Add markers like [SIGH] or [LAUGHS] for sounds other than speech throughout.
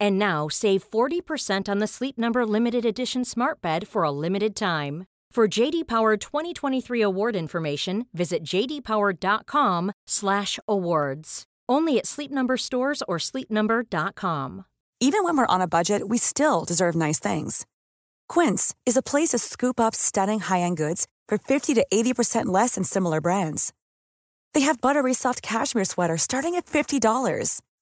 And now save 40% on the Sleep Number limited edition Smart Bed for a limited time. For JD Power 2023 award information, visit jdpower.com/awards. Only at Sleep Number stores or sleepnumber.com. Even when we're on a budget, we still deserve nice things. Quince is a place to scoop up stunning high-end goods for 50 to 80% less than similar brands. They have buttery soft cashmere sweaters starting at $50,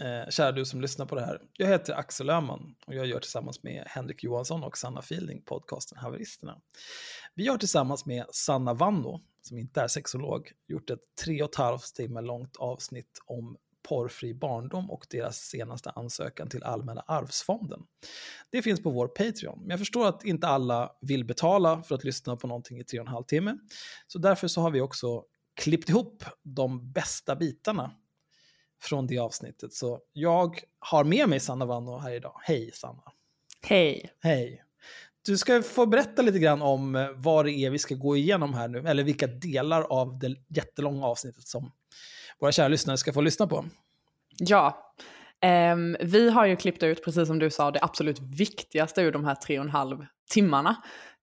eh, kära du som lyssnar på det här. Jag heter Axel Öhman och jag gör tillsammans med Henrik Johansson och Sanna Fielding podcasten Haveristerna. Vi har tillsammans med Sanna Vanno, som inte är sexolog, gjort ett tre och ett halvt timme långt avsnitt om porrfri barndom och deras senaste ansökan till Allmänna arvsfonden. Det finns på vår Patreon, men jag förstår att inte alla vill betala för att lyssna på någonting i tre och en halv timme. Så därför så har vi också klippt ihop de bästa bitarna från det avsnittet. Så jag har med mig Sanna Vanno här idag. Hej Sanna! Hej! Hej! Du ska få berätta lite grann om eh, vad det är vi ska gå igenom här nu, eller vilka delar av det jättelånga avsnittet som våra kära lyssnare ska få lyssna på. Ja, um, vi har ju klippt ut, precis som du sa, det absolut viktigaste ur de här tre och en halv timmarna.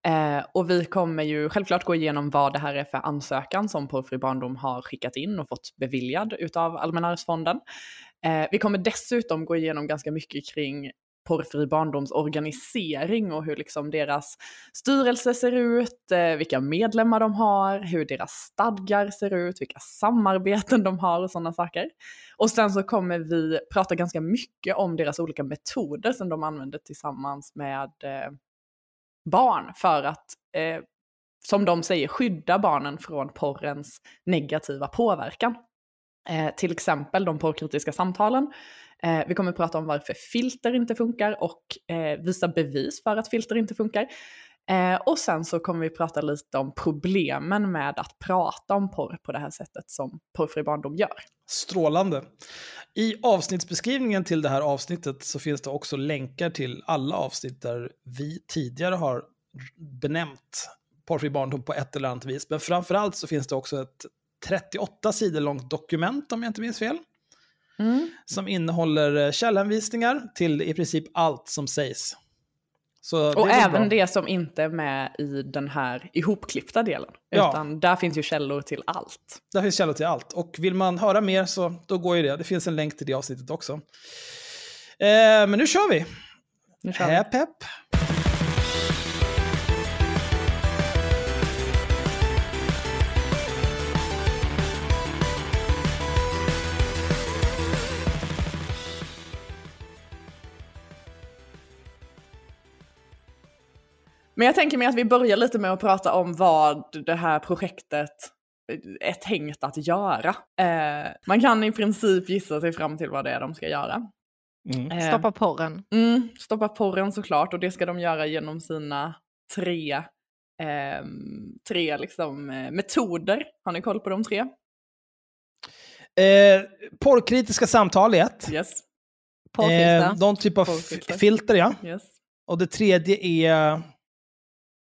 Eh, och vi kommer ju självklart gå igenom vad det här är för ansökan som Porrfri barndom har skickat in och fått beviljad utav Allmänna arvsfonden. Eh, vi kommer dessutom gå igenom ganska mycket kring porrfri barndoms organisering och hur liksom deras styrelse ser ut, eh, vilka medlemmar de har, hur deras stadgar ser ut, vilka samarbeten de har och sådana saker. Och sen så kommer vi prata ganska mycket om deras olika metoder som de använder tillsammans med barn för att, eh, som de säger, skydda barnen från porrens negativa påverkan. Eh, till exempel de porrkritiska samtalen, Eh, vi kommer att prata om varför filter inte funkar och eh, visa bevis för att filter inte funkar. Eh, och sen så kommer vi prata lite om problemen med att prata om porr på det här sättet som Porrfri barndom gör. Strålande. I avsnittsbeskrivningen till det här avsnittet så finns det också länkar till alla avsnitt där vi tidigare har benämnt Porrfri barndom på ett eller annat vis. Men framförallt så finns det också ett 38 sidor långt dokument om jag inte minns fel. Mm. Som innehåller eh, källhänvisningar till i princip allt som sägs. Så och även bra. det som inte är med i den här ihopklippta delen. Ja. Utan där finns ju källor till allt. Där finns källor till allt. Och vill man höra mer så då går ju det. Det finns en länk till det avsnittet också. Eh, men nu kör vi! Nu kör vi. Häpp, häpp. Men jag tänker mig att vi börjar lite med att prata om vad det här projektet är tänkt att göra. Eh, man kan i princip gissa sig fram till vad det är de ska göra. Mm. Eh, stoppa porren. Mm, stoppa porren såklart och det ska de göra genom sina tre, eh, tre liksom, eh, metoder. Har ni koll på de tre? Eh, porrkritiska samtal är ett. Yes. Porrfilter. Eh, någon typ av filter ja. Yes. Och det tredje är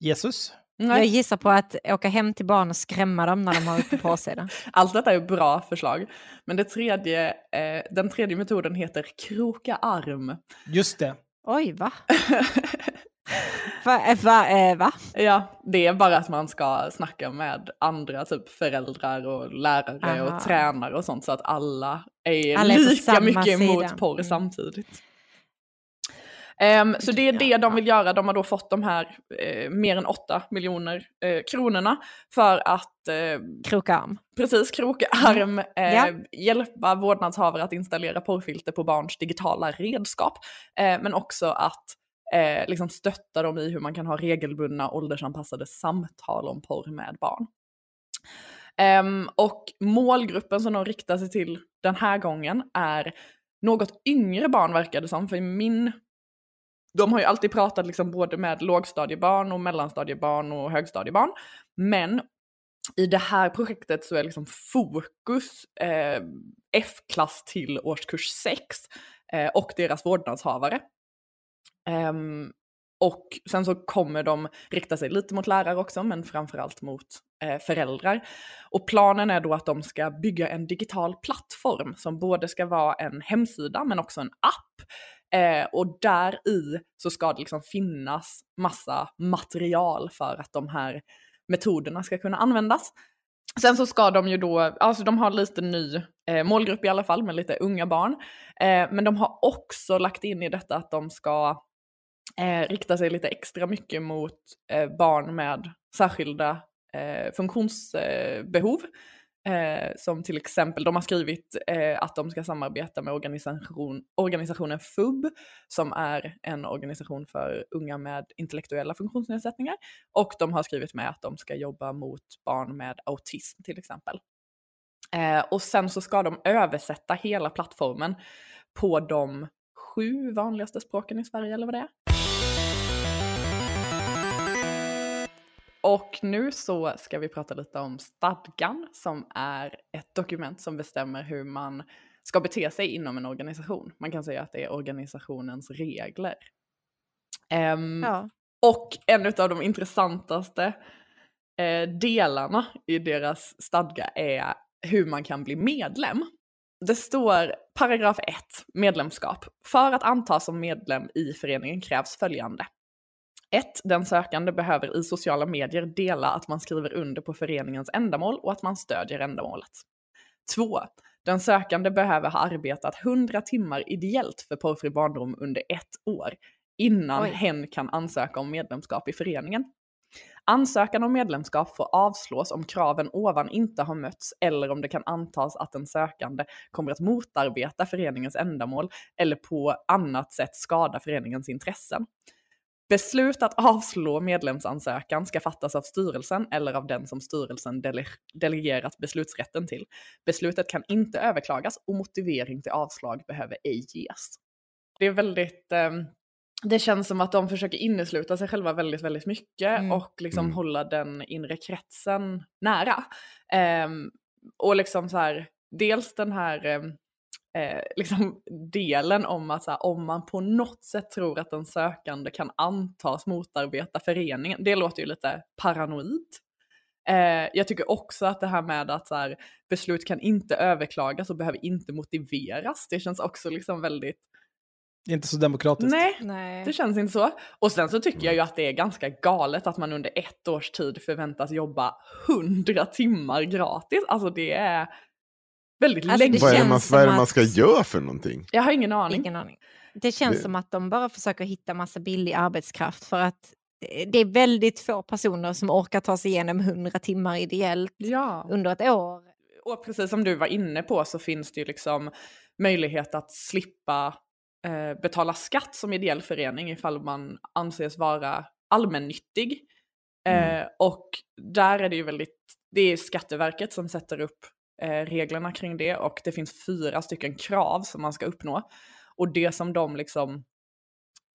Jesus. Nej. Jag gissar på att åka hem till barn och skrämma dem när de har uppe på sig det. [LAUGHS] Allt detta är bra förslag. Men det tredje, eh, den tredje metoden heter kroka arm. Just det. Oj, va? [LAUGHS] va, va, eh, va? Ja, det är bara att man ska snacka med andra, typ föräldrar och lärare Aha. och tränare och sånt så att alla är, alla är lika mycket sida. emot porr mm. samtidigt. Um, så det är det de vill göra. De har då fått de här eh, mer än 8 miljoner eh, kronorna för att eh, kroka arm. Precis, kroka arm, eh, ja. hjälpa vårdnadshavare att installera porrfilter på barns digitala redskap. Eh, men också att eh, liksom stötta dem i hur man kan ha regelbundna åldersanpassade samtal om porr med barn. Um, och målgruppen som de riktar sig till den här gången är något yngre barn verkar det som, för i min de har ju alltid pratat liksom både med lågstadiebarn och mellanstadiebarn och högstadiebarn. Men i det här projektet så är liksom fokus eh, F-klass till årskurs 6 eh, och deras vårdnadshavare. Um, och sen så kommer de rikta sig lite mot lärare också, men framförallt mot eh, föräldrar. Och planen är då att de ska bygga en digital plattform som både ska vara en hemsida men också en app Eh, och där i så ska det liksom finnas massa material för att de här metoderna ska kunna användas. Sen så ska de ju då, alltså de har lite ny eh, målgrupp i alla fall med lite unga barn. Eh, men de har också lagt in i detta att de ska eh, rikta sig lite extra mycket mot eh, barn med särskilda eh, funktionsbehov. Eh, som till exempel, de har skrivit eh, att de ska samarbeta med organisation, organisationen FUB, som är en organisation för unga med intellektuella funktionsnedsättningar. Och de har skrivit med att de ska jobba mot barn med autism till exempel. Eh, och sen så ska de översätta hela plattformen på de sju vanligaste språken i Sverige, eller vad det är. Och nu så ska vi prata lite om stadgan som är ett dokument som bestämmer hur man ska bete sig inom en organisation. Man kan säga att det är organisationens regler. Um, ja. Och en av de intressantaste eh, delarna i deras stadga är hur man kan bli medlem. Det står paragraf 1, medlemskap. För att antas som medlem i föreningen krävs följande. 1. Den sökande behöver i sociala medier dela att man skriver under på föreningens ändamål och att man stödjer ändamålet. 2. Den sökande behöver ha arbetat 100 timmar ideellt för porrfri barndom under ett år innan Oj. hen kan ansöka om medlemskap i föreningen. Ansökan om medlemskap får avslås om kraven ovan inte har mötts eller om det kan antas att den sökande kommer att motarbeta föreningens ändamål eller på annat sätt skada föreningens intressen. Beslut att avslå medlemsansökan ska fattas av styrelsen eller av den som styrelsen dele delegerat beslutsrätten till. Beslutet kan inte överklagas och motivering till avslag behöver ej ges. Det är väldigt, eh, det känns som att de försöker innesluta sig själva väldigt, väldigt mycket mm. och liksom mm. hålla den inre kretsen nära. Eh, och liksom så här, dels den här eh, eh, [LAUGHS] liksom delen om att så här, om man på något sätt tror att den sökande kan antas motarbeta föreningen, det låter ju lite paranoid. Eh, jag tycker också att det här med att så här, beslut kan inte överklagas och behöver inte motiveras, det känns också liksom väldigt inte så demokratiskt. Nej, Nej, det känns inte så. Och sen så tycker jag ju att det är ganska galet att man under ett års tid förväntas jobba hundra timmar gratis. Alltså det är väldigt alltså, länge. Vad är, man, vad är det man ska att... göra för någonting? Jag har ingen aning. Ingen aning. Det känns det... som att de bara försöker hitta massa billig arbetskraft för att det är väldigt få personer som orkar ta sig igenom 100 timmar ideellt ja. under ett år. Och precis som du var inne på så finns det ju liksom möjlighet att slippa eh, betala skatt som ideell förening ifall man anses vara allmännyttig. Mm. Eh, och där är det ju väldigt, det är Skatteverket som sätter upp Eh, reglerna kring det och det finns fyra stycken krav som man ska uppnå. Och det som de liksom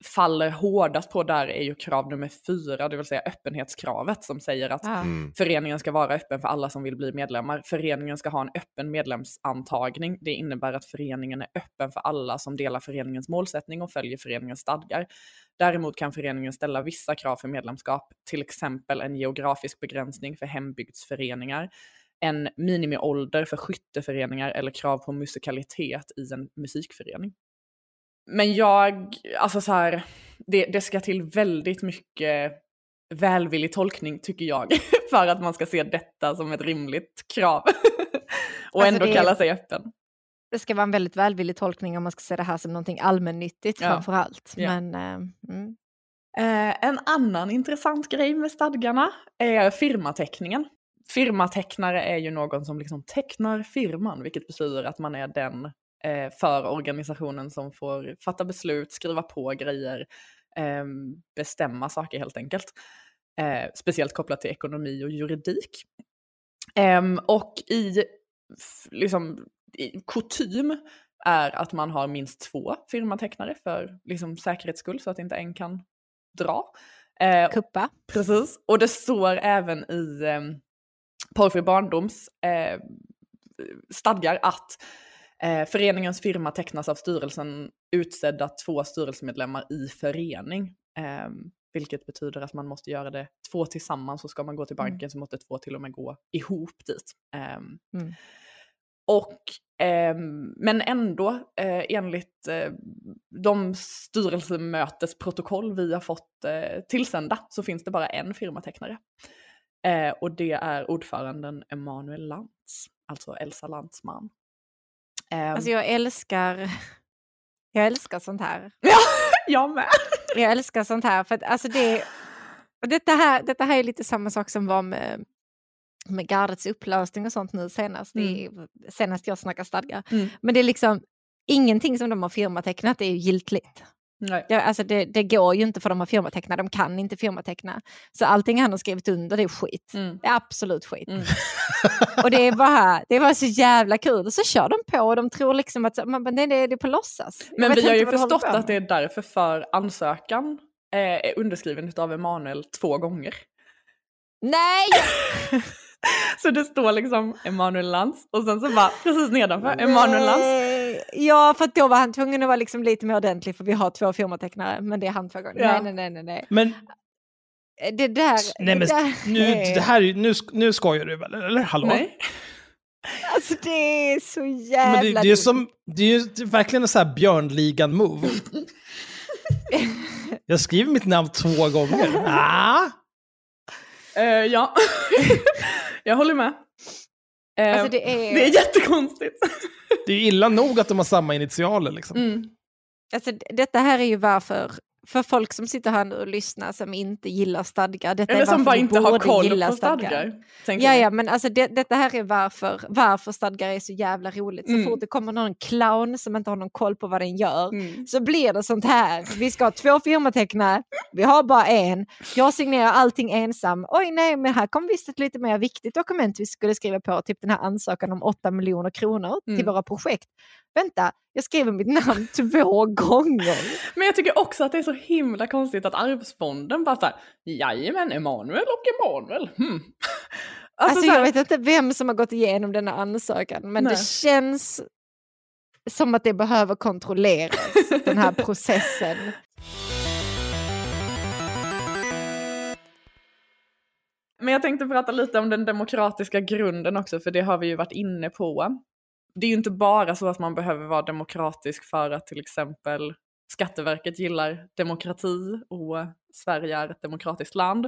faller hårdast på där är ju krav nummer fyra, det vill säga öppenhetskravet som säger att mm. föreningen ska vara öppen för alla som vill bli medlemmar. Föreningen ska ha en öppen medlemsantagning. Det innebär att föreningen är öppen för alla som delar föreningens målsättning och följer föreningens stadgar. Däremot kan föreningen ställa vissa krav för medlemskap, till exempel en geografisk begränsning för hembygdsföreningar, en minimiålder för skytteföreningar eller krav på musikalitet i en musikförening. Men jag, alltså så här, det, det ska till väldigt mycket välvillig tolkning tycker jag, [LAUGHS] för att man ska se detta som ett rimligt krav. [LAUGHS] och alltså ändå det, kalla sig öppen. Det ska vara en väldigt välvillig tolkning om man ska se det här som någonting allmännyttigt ja. framför allt. Ja. Men, uh, mm. uh, en annan intressant grej med stadgarna är firmateckningen. Firmatecknare är ju någon som liksom tecknar firman, vilket betyder att man är den eh, för organisationen som får fatta beslut, skriva på grejer, eh, bestämma saker helt enkelt. Eh, speciellt kopplat till ekonomi och juridik. Ehm, och i, liksom, i kutym är att man har minst två firmatecknare för liksom, säkerhets skull så att inte en kan dra. Eh, Kuppa. Precis. Och det står även i eh, Porrfri barndoms eh, stadgar att Eh, föreningens firma tecknas av styrelsen utsedda två styrelsemedlemmar i förening. Eh, vilket betyder att man måste göra det två tillsammans och ska man gå till mm. banken mm. så måste två till och med gå ihop dit. Eh, mm. Och, eh, men ändå, eh, enligt eh, de styrelsemötesprotokoll vi har fått eh, tillsända så finns det bara en firmatecknare. Eh, och det är ordföranden Emanuel Lantz, alltså Elsa Lantz man. Um, alltså jag älskar, [LAUGHS] jag älskar sånt här. Ja, [LAUGHS] jag med. Jag älskar sånt här. För att, alltså det, [LAUGHS] detta, här, detta här är lite samma sak som var med, med gardets upplösning och sånt nu senast. Mm. Senast jag snackade stadgar. Mm. Men det är liksom ingenting som de har firmatecknat är ju giltigt. Nej. Ja, alltså det, det, går ju inte för de har firmatecknat, de kan inte firmateckna. Så allting han har skrivit under det är skit. Mm. Det är absolut skit. Mm. [LAUGHS] och det är bara, det var så jävla kul. Och så kör de på och de tror liksom att man, det, det är på låtsas. Men vi har ju förstått att det är därför för ansökan eh, är underskriven av Emanuel två gånger. Nej! [LAUGHS] [LAUGHS] så det står liksom Emanuel Lantz och sen så bara precis nedanför Emanuel Lantz. Ja, för då var han tvungen att vara liksom lite mer ordentlig för vi har två firmatecknare, men det är han två gånger. Ja. Nej, nej, nej, nej. Men det där... Nej, men där, nu, det här, nu, nu skojar du väl, eller hallå? Nej. Alltså det är så jävla... Men det, det är som, det är ju verkligen en sån här björnligan-move. [LAUGHS] Jag skriver mitt namn två gånger. [LAUGHS] Ah. Uh, ja, [LAUGHS] jag håller med. Alltså det, är... det är jättekonstigt. Det är illa nog att de har samma initialer. Liksom. Mm. Alltså, detta här är ju varför för folk som sitter här nu och lyssnar som inte gillar stadgar. Detta Eller som bara inte har koll på stadgar. ja, ja, men alltså det, detta här är varför, varför stadgar är så jävla roligt. Så mm. fort det kommer någon clown som inte har någon koll på vad den gör mm. så blir det sånt här. Vi ska ha två firmatecknare, vi har bara en. Jag signerar allting ensam. Oj nej, men här kom visst ett lite mer viktigt dokument vi skulle skriva på, typ den här ansökan om 8 miljoner kronor mm. till våra projekt vänta, jag skriver mitt namn [LAUGHS] två gånger. Men jag tycker också att det är så himla konstigt att Arvsfonden bara såhär, jajamän, Emanuel och Emanuel. Hmm. Alltså, alltså jag vet inte vem som har gått igenom denna ansökan, men Nej. det känns som att det behöver kontrolleras, [LAUGHS] den här processen. Men jag tänkte prata lite om den demokratiska grunden också, för det har vi ju varit inne på det är ju inte bara så att man behöver vara demokratisk för att till exempel Skatteverket gillar demokrati och Sverige är ett demokratiskt land.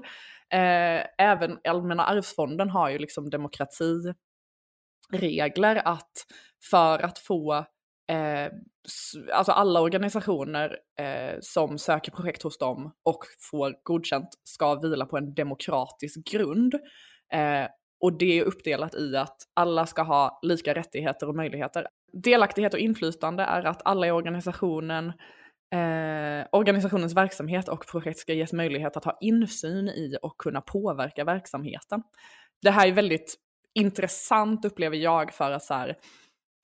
Eh, även Allmänna arvsfonden har ju liksom demokratiregler att för att få eh, alltså alla organisationer eh, som söker projekt hos dem och får godkänt ska vila på en demokratisk grund. Eh, och det är uppdelat i att alla ska ha lika rättigheter och möjligheter. Delaktighet och inflytande är att alla i organisationen, eh, organisationens verksamhet och projekt ska ges möjlighet att ha insyn i och kunna påverka verksamheten. Det här är väldigt intressant upplever jag för att så här,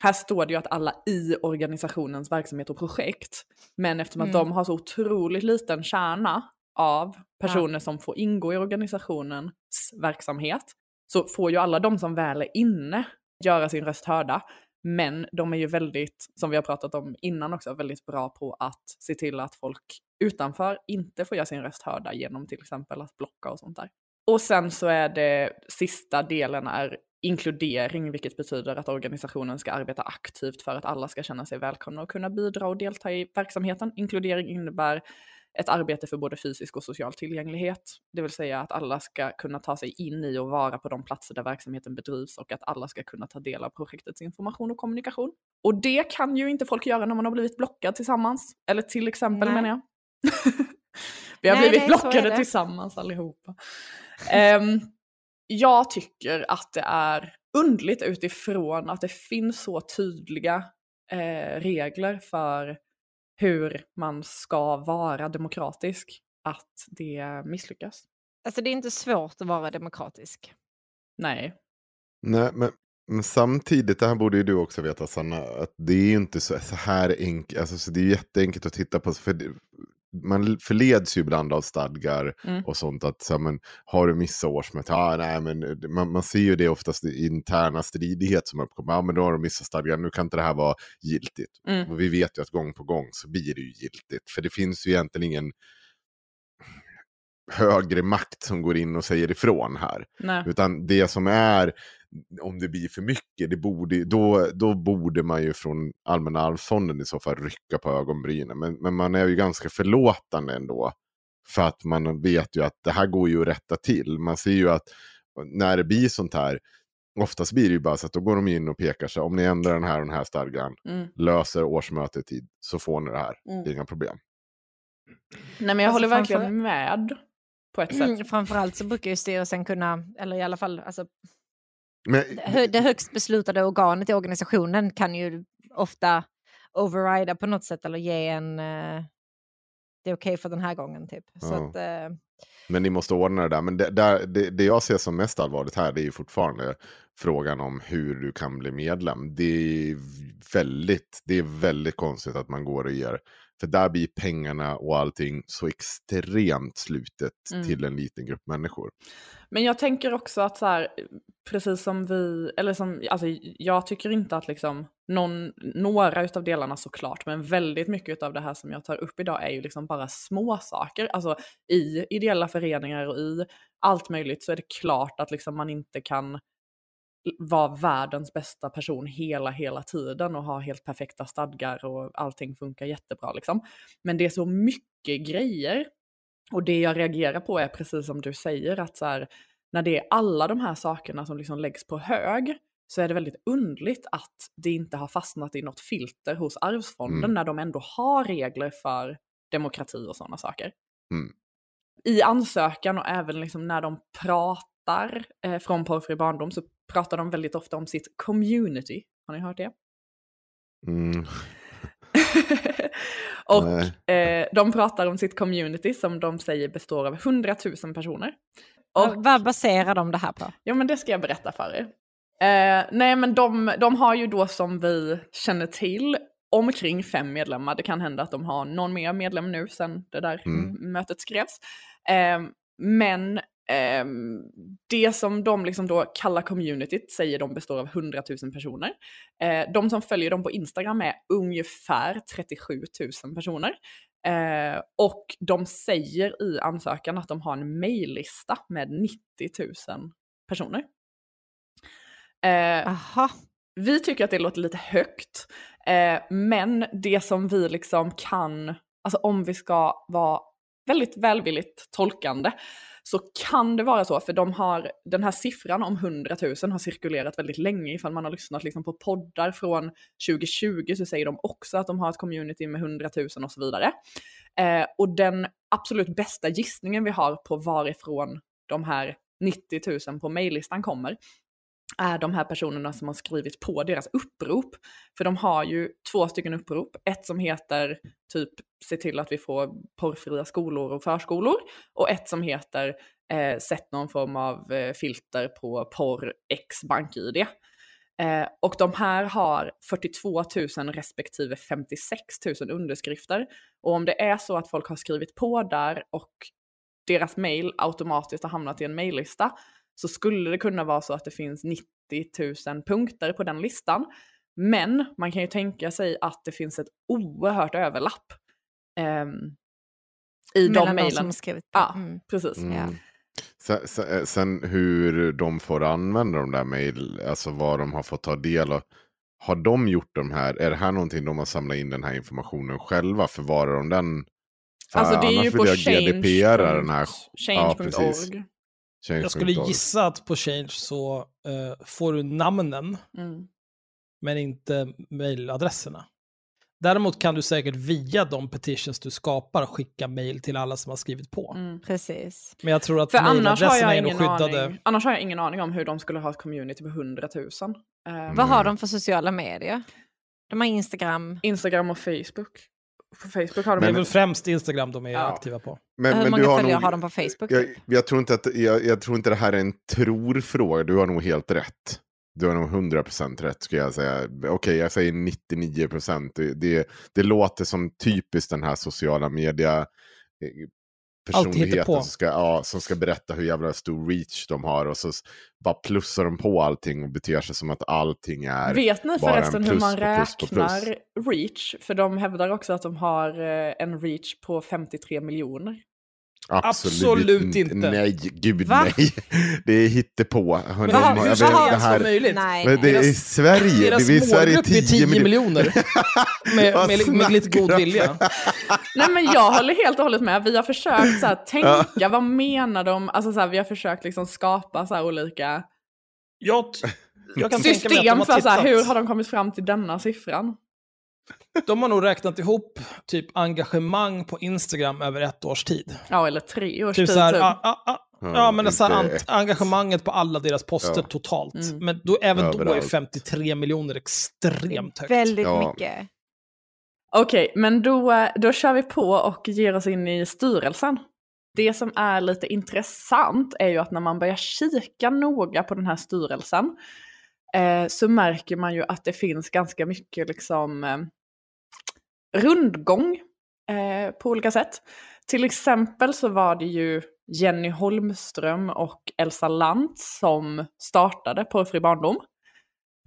här står det ju att alla i organisationens verksamhet och projekt, men eftersom Mm. att de har så otroligt liten kärna av personer som får ingå i organisationens verksamhet, så får ju alla de som väl är inne göra sin röst hörda. Men de är ju väldigt, som vi har pratat om innan också, väldigt bra på att se till att folk utanför inte får göra sin röst hörda genom till exempel att blocka och sånt där. Och sen så är det sista delen är inkludering, vilket betyder att organisationen ska arbeta aktivt för att alla ska känna sig välkomna och kunna bidra och delta i verksamheten. Inkludering innebär ett arbete för både fysisk och social tillgänglighet, det vill säga att alla ska kunna ta sig in i och vara på de platser där verksamheten bedrivs och att alla ska kunna ta del av projektets information och kommunikation. Och det kan ju inte folk göra när man har blivit blockad tillsammans, eller till exempel Nej. menar jag. [LAUGHS] Vi har Nej, blivit nej, blockade tillsammans allihopa. Ehm, jag tycker att det är undligt utifrån att det finns så tydliga eh, regler för hur man ska vara demokratisk, att det misslyckas. Alltså det är inte svårt att vara demokratisk. Nej. Nej, men, men samtidigt, det här borde ju du också veta Sanna, att det är ju inte så, så här enkelt, alltså, så det är jätteenkelt att titta på, för det, man förleds ju ibland av stadgar Mm. och sånt, att så, här, men, har du missat årsmötet? Ja, nej, men man, man ser ju det oftast i interna stridighet som uppkommer, ja men då har du missat stadgar, nu kan inte det här vara giltigt. Mm. Och vi vet ju att gång på gång så blir det ju giltigt, för det finns ju egentligen ingen högre makt som går in och säger ifrån här. Nej. Utan det som är, om det blir för mycket, det borde, då, då borde man ju från Allmänna arvsfonden i så fall rycka på ögonbrynen. Men, men man är ju ganska förlåtande ändå. För att man vet ju att det här går ju att rätta till. Man ser ju att när det blir sånt här, oftast blir det ju bara så att då går de in och pekar sig, om ni ändrar den här och den här stadgan, Mm. löser årsmötet i tid, så får ni det här. Mm. Det är inga problem. Nej men jag Alltså, håller verkligen med på ett sätt. Mm, framförallt så brukar ju styrelsen kunna, eller i alla fall alltså, Men, det hö- det högst beslutade organet i organisationen kan ju ofta overrida på något sätt eller ge en eh, det är okej för den här gången typ. Så Ja. att, eh, Men ni måste ordna det där. Men det, där, det, det jag ser som mest allvarligt här det är ju fortfarande frågan om hur du kan bli medlem. Det är väldigt, det är väldigt konstigt att man går och ger. För där blir pengarna och allting så extremt slutet Mm. till en liten grupp människor. Men jag tänker också att så här, precis som vi, eller som, alltså jag tycker inte att liksom någon, några utav delarna såklart, men väldigt mycket utav det här som jag tar upp idag är ju liksom bara små saker. Alltså i ideella föreningar och i allt möjligt så är det klart att liksom man inte kan vara världens bästa person hela, hela tiden och ha helt perfekta stadgar och allting funkar jättebra liksom. Men det är så mycket grejer och det jag reagerar på är precis som du säger att så här, när det är alla de här sakerna som liksom läggs på hög så är det väldigt undligt att det inte har fastnat i något filter hos Arvsfonden Mm. när de ändå har regler för demokrati och sådana saker. Mm. I ansökan och även liksom när de pratar eh, från Porrfri barndom så pratar de väldigt ofta om sitt community. Har ni hört det? Mm. [LAUGHS] och eh, de pratar om sitt community som de säger består av 100 000 personer. vad- Och, vad baserar de det här på? ja men det ska jag berätta för er. Eh, nej men de, de har ju då som vi känner till omkring fem medlemmar. Det kan hända att de har någon mer medlem nu sen det där Mm. mötet skrevs. Eh, men ehm, det som de liksom då kallar communityt säger de består av 100 000 personer. Eh, de som följer dem på Instagram är ungefär 37 000 personer. Eh, och de säger i ansökan att de har en mejllista med 90 000 personer. Eh, Aha. vi tycker att det låter lite högt, eh, men det som vi liksom kan, alltså om vi ska vara väldigt välvilligt tolkande, så kan det vara så, för de har, den här siffran om 100 000 har cirkulerat väldigt länge, ifall man har lyssnat liksom på poddar från 2020 så säger de också att de har ett community med 100 000 och så vidare. Eh, och den absolut bästa gissningen vi har på varifrån de här 90 000 på mejllistan kommer, är de här personerna som har skrivit på deras upprop. För de har ju två stycken upprop. Ett som heter typ se till att vi får porrfria skolor och förskolor. Och ett som heter eh, sätt någon form av eh, filter på porr x bank-id. Eh, och de här har 42 000 respektive 56 000 underskrifter. Och om det är så att folk har skrivit på där och deras mail automatiskt har hamnat i en maillista så skulle det kunna vara så att det finns 90 000 punkter på den listan. Men man kan ju tänka sig att det finns ett oerhört överlapp eh, i Mellan de mejlen. som skrivit på. Ja, Mm. precis. Mm. Sen, sen, sen hur de får använda de där mejl, alltså vad de har fått ta del av. Har de gjort de här, är det här någonting de har samlat in den här informationen själva? Förvarar de den? För Alltså det är ju på den här. Ja, precis. Jag skulle gissa att på Change så eh, får du namnen, Mm. men inte mejladresserna. Däremot kan du säkert via de petitions du skapar skicka mejl till alla som har skrivit på. Mm. Precis. Men jag tror att För annars har, jag ingen skyddade. aning, annars har jag ingen aning om hur de skulle ha ett community på 100 000. Eh, Vad har de för sociala medier? De har Instagram. Instagram och Facebook. På Facebook har de Det är Men- väl främst Instagram de är Ja. aktiva på. Men, Hur men många har följare nog, har de på Facebook? Jag, jag, tror inte att, jag, jag tror inte det här är en tror-fråga. Du har nog helt rätt. Du har nog 100% rätt skulle jag säga. Okej, jag säger 99%. Det, det, det låter som typiskt den här sociala media personligheten som ska, ja, som ska berätta hur jävla stor reach de har och så bara plussar de på allting och beter sig som att allting är Vet ni förresten hur man på plus på plus. räknar reach? För de hävdar också att de har eh, en reach på 53 miljoner. Absolut inte. Nej, gud Va? nej. [LAUGHS] Det är hittepå. Men De hur, ska vet, det ens här- vara möjligt? Nej. Men det är Deras- Sverige. Deras det är Sverige målgrupp är 10 miljoner. miljoner. [LAUGHS] Med, med, med lite god vilja. Nej men jag håller helt och hållet med. Vi har försökt så här, tänka, vad menar de? Alltså så här, vi har försökt liksom skapa så här olika Jag, jag kan tänka mig att de system har för så hur har de kommit fram till denna siffran? De har nog räknat ihop typ engagemang på Instagram över ett års tid. Ja, eller tre års Typ tid. så här, typ. ah, ah, ah. Ja, Ja, men så här, engagemanget på alla deras poster Ja. totalt. Mm. Men då, även då är Överallt. 53 miljoner extremt högt. Väldigt Ja. mycket. Okej, men då, då kör vi på och ger oss in i styrelsen. Det som är lite intressant är ju att när man börjar kika noga på den här styrelsen eh, så märker man ju att det finns ganska mycket liksom eh, rundgång eh, på olika sätt. Till exempel så var det ju Jenny Holmström och Elsa Lantz som startade Porrfri barndom.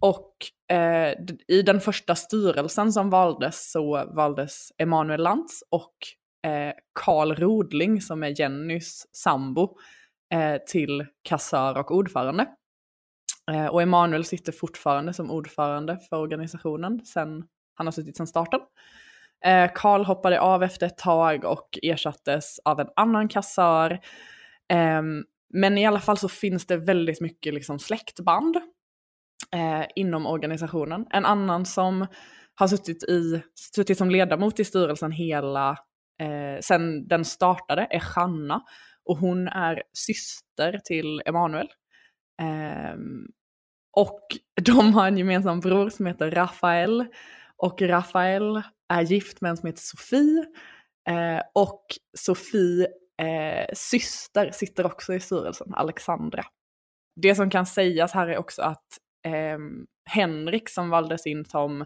Och eh, i den första styrelsen som valdes så valdes Emanuel Lantz och eh, Karl Rodling som är Jennys sambo eh, till kassör och ordförande. Eh, och Emanuel sitter fortfarande som ordförande för organisationen sen han har suttit sedan starten. Eh, Karl hoppade av efter ett tag och ersattes av en annan kassör. Ehm, men i alla fall så finns det väldigt mycket liksom släktband eh, inom organisationen. En annan som har suttit, i, suttit som ledamot i styrelsen hela, eh, sen den startade är Hanna. Och hon är syster till Emanuel. Ehm, och [LAUGHS] de har en gemensam bror som heter Rafael. Och Rafael är gift med en som heter Sofie. Eh, och Sofie eh, syster sitter också i styrelsen, Alexandra. Det som kan sägas här är också att eh, Henrik som valdes in som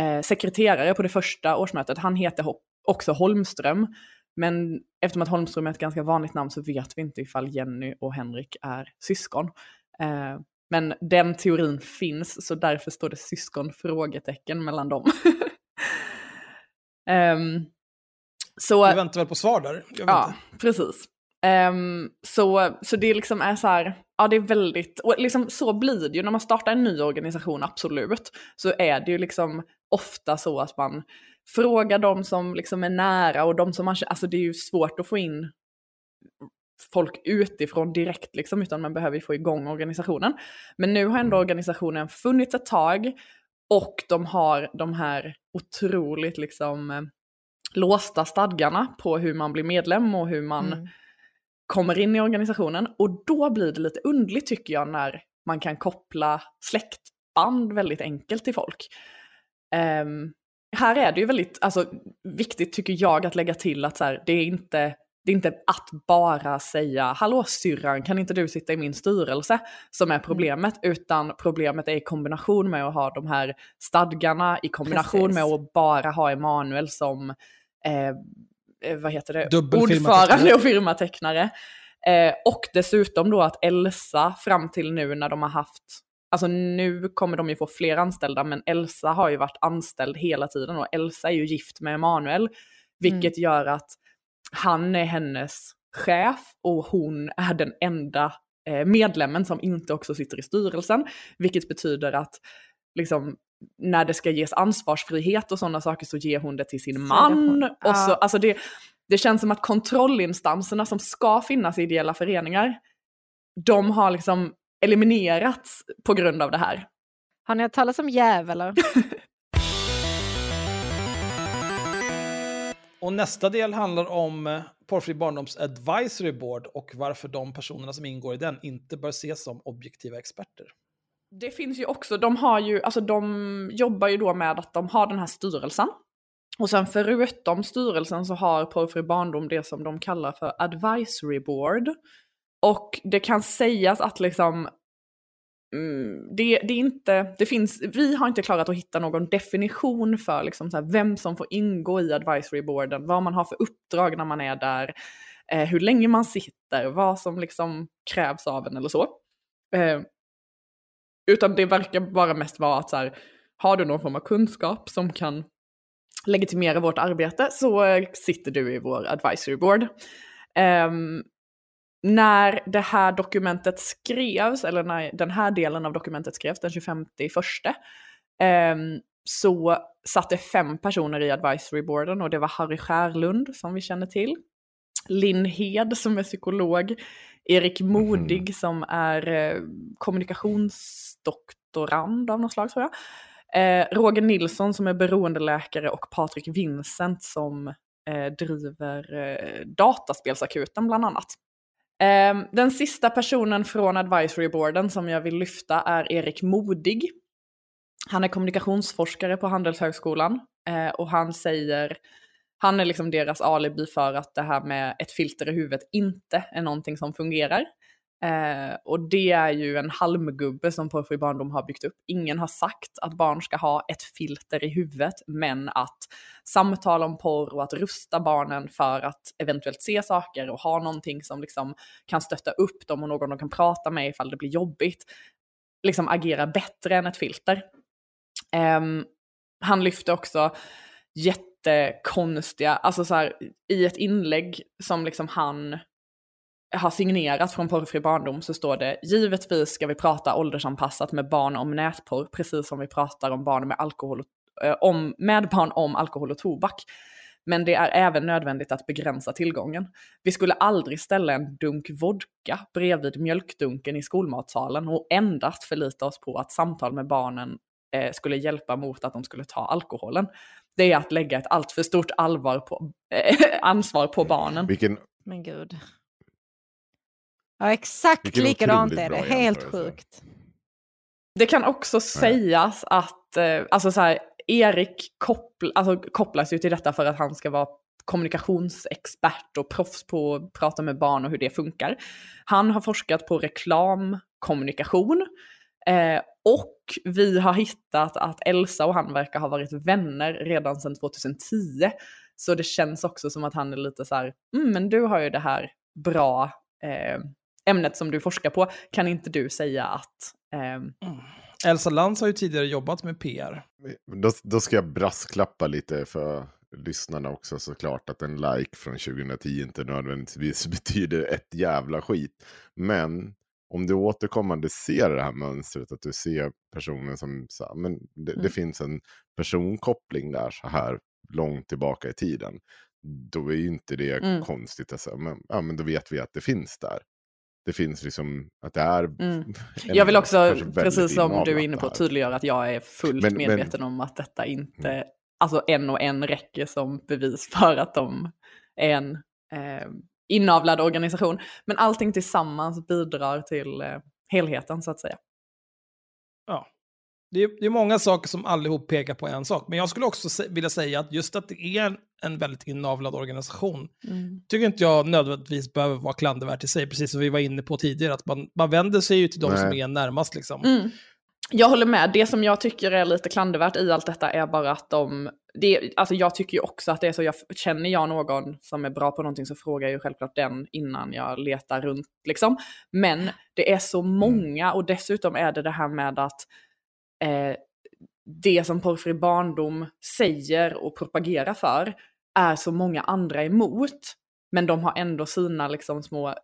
eh, sekreterare på det första årsmötet, han heter också Holmström. Men eftersom att Holmström är ett ganska vanligt namn så vet vi inte ifall Jenny och Henrik är syskon. Eh, men den teorin finns, så därför står det syskon frågetecken mellan dem. [LAUGHS] Ehm, så, Vi väntar väl på svar där. Ja, inte. precis. Ehm, så, så det liksom är så här, ja det är väldigt, och liksom så blir det ju när man startar en ny organisation, absolut. Så är det ju liksom ofta så att man frågar de som liksom är nära och de som man, alltså det är ju svårt att få in folk utifrån direkt liksom, utan man behöver ju få igång organisationen. Men nu har ändå organisationen funnits ett tag och de har de här otroligt liksom eh, låsta stadgarna på hur man blir medlem och hur man Mm. kommer in i organisationen. Och då blir det lite undligt tycker jag när man kan koppla släktband väldigt enkelt till folk. Ehm, här är det ju väldigt alltså, viktigt tycker jag att lägga till att så här, det är inte det är inte att bara säga hallå syrran, kan inte du sitta i min styrelse som är problemet, mm. utan problemet är i kombination med att ha de här stadgarna, i kombination Precis. med att bara ha Emanuel som eh, eh vad heter det? ordförande och firmatecknare. Eh, och dessutom då att Elsa fram till nu när de har haft, alltså nu kommer de ju få fler anställda, men Elsa har ju varit anställd hela tiden och Elsa är ju gift med Emanuel, vilket mm. gör att han är hennes chef och hon är den enda eh, medlemmen som inte också sitter i styrelsen, vilket betyder att liksom, när det ska ges ansvarsfrihet och sådana saker så ger hon det till sin man. Och så, alltså det, det känns som att kontrollinstanserna som ska finnas i ideella föreningar, de har liksom eliminerats på grund av det här. Har ni hört talas om jävlar? [LAUGHS] Och nästa del handlar om eh, Porrfri barndoms advisory board och varför de personerna som ingår i den inte bör ses som objektiva experter. Det finns ju också, de har ju, alltså de jobbar ju då med att de har den här styrelsen. Och sen förutom styrelsen så har Porrfri barndom det som de kallar för advisory board. Och det kan sägas att liksom Mm, det, det, är inte, det finns, vi har inte klarat att hitta någon definition för liksom så här, vem som får ingå i advisory boarden, vad man har för uppdrag när man är där, eh, hur länge man sitter, vad som liksom krävs av en eller så. Eh, utan det verkar bara mest vara att så här, har du någon form av kunskap som kan legitimera vårt arbete så eh, sitter du i vår advisory board. Um, ehm, när det här dokumentet skrevs, eller när den här delen av dokumentet skrevs, den 25 första, eh, så satt det fem personer i advisory boarden och det var Harry Skärlund som vi känner till, Linn Hed som är psykolog, Erik Modig mm. som är eh, kommunikationsdoktorand av något slag tror jag, eh, Roger Nilsson som är beroendeläkare och Patrik Vincent som eh, driver eh, Dataspelsakuten bland annat. Ehm, den sista personen från advisory boarden som jag vill lyfta är Erik Modig. Han är kommunikationsforskare på Handelshögskolan eh, och han säger, han är liksom deras alibi för att det här med ett filter i huvudet inte är någonting som fungerar. Eh, och det är ju en halmgubbe som Porrfri barndom har byggt upp. Ingen har sagt att barn ska ha ett filter i huvudet, men att samtal om porr och att rusta barnen för att eventuellt se saker och ha någonting som liksom kan stötta upp dem och någon de kan prata med ifall det blir jobbigt, liksom agera bättre än ett filter. Eh, han lyfte också jättekonstiga, alltså så här, i ett inlägg som liksom han har signerat från Porrfri barndom så står det givetvis ska vi prata åldersanpassat med barn om nätporr, precis som vi pratar om barn med, alkohol och, äh, om, med barn om alkohol och tobak. Men det är även nödvändigt att begränsa tillgången. Vi skulle aldrig ställa en dunk vodka bredvid mjölkdunken i skolmatsalen och endast förlita oss på att samtal med barnen eh, skulle hjälpa mot att de skulle ta alkoholen. Det är att lägga ett alltför stort allvar på, eh, [LAUGHS] ansvar på barnen. Vilken, Men gud. Ja, exakt Vilken likadant är det. Helt sjukt. Det kan också sägas att, eh, alltså så här, Erik koppl alltså, kopplas ju till detta för att han ska vara kommunikationsexpert och proffs på att prata med barn och hur det funkar. Han har forskat på reklamkommunikation eh, och vi har hittat att Elsa och han verkar ha varit vänner redan sedan 2010. Så det känns också som att han är lite så här, mm, men du har ju det här bra eh, ämnet som du forskar på, kan inte du säga att... Ehm... Elsa Lantz har ju tidigare jobbat med PR. Då, då ska jag brasklappa lite för lyssnarna också såklart att en like från 2010 inte nödvändigtvis [LAUGHS] betyder ett jävla skit. Men om du återkommande ser det här mönstret, att du ser personen som, så, men det, mm. det finns en personkoppling där så här långt tillbaka i tiden. Då är ju inte det mm. konstigt. Alltså. Men, ja, men då vet vi att det finns där det finns liksom, att det är... Mm. [LAUGHS] Jag vill också, precis som du är inne på, tydliggöra att jag är fullt men, medveten men, om att detta inte, mm. alltså en och en räcker som bevis för att de är en eh, inavlad organisation. Men allting tillsammans bidrar till eh, helheten så att säga. Ja. Det är, det är många saker som allihop pekar på en sak, men jag skulle också vilja säga att just att det är en väldigt inavlad organisation, mm. tycker inte jag nödvändigtvis behöver vara klandervärt i sig, precis som vi var inne på tidigare, att man, man vänder sig ju till de Nej. som är närmast. Liksom. Mm. Jag håller med, det som jag tycker är lite klandervärt i allt detta är bara att de, det, alltså jag tycker ju också att det är så, jag, känner jag någon som är bra på någonting så frågar jag ju självklart den innan jag letar runt liksom. Men det är så mm. många och dessutom är det det här med att eh, det som Porrfri barndom säger och propagerar för är så många andra emot. Men de har ändå sina liksom små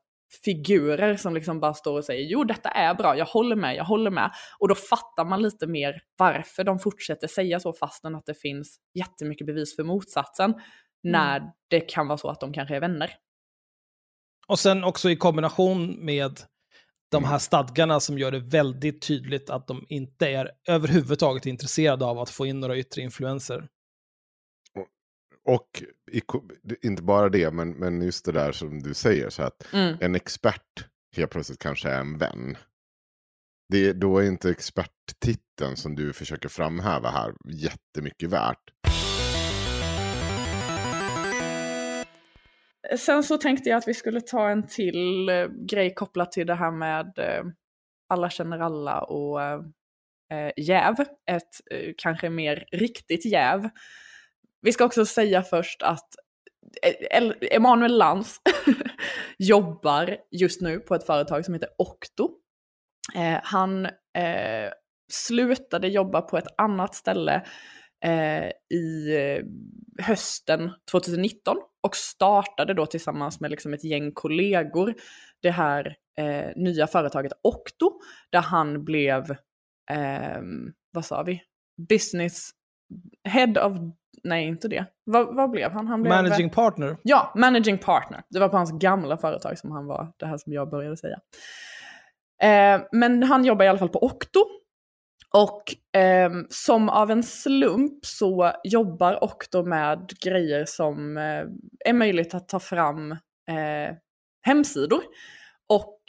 figurer som liksom bara står och säger jo detta är bra, jag håller med, jag håller med. Och då fattar man lite mer varför de fortsätter säga så fastän att det finns jättemycket bevis för motsatsen. Mm. När det kan vara så att de kanske är vänner. Och sen också i kombination med de här stadgarna som gör det väldigt tydligt att de inte är överhuvudtaget intresserade av att få in några yttre influenser. Och inte bara det, men, men just det där som du säger, så att mm. en expert helt plötsligt kanske är en vän. Det, då är inte experttiteln som du försöker framhäva här jättemycket värt. Sen så tänkte jag att vi skulle ta en till eh, grej kopplat till det här med eh, alla känner alla och eh, jäv. Ett eh, kanske mer riktigt jäv. Vi ska också säga först att eh, Emanuel Lantz [LAUGHS] jobbar just nu på ett företag som heter Octo. Eh, han slutade jobba på ett annat ställe i hösten 2019 och startade då tillsammans med liksom ett gäng kollegor det här eh, nya företaget Octo där han blev, vad sa vi, business head of nej inte det. Vad, vad blev han? han blev, managing partner. Ja, managing partner. Det var på hans gamla företag som han var, det här som jag började säga. Eh, men han jobbar i alla fall på Octo. Och eh, som av en slump så jobbar Octo med grejer som eh, är möjligt att ta fram eh, hemsidor. Och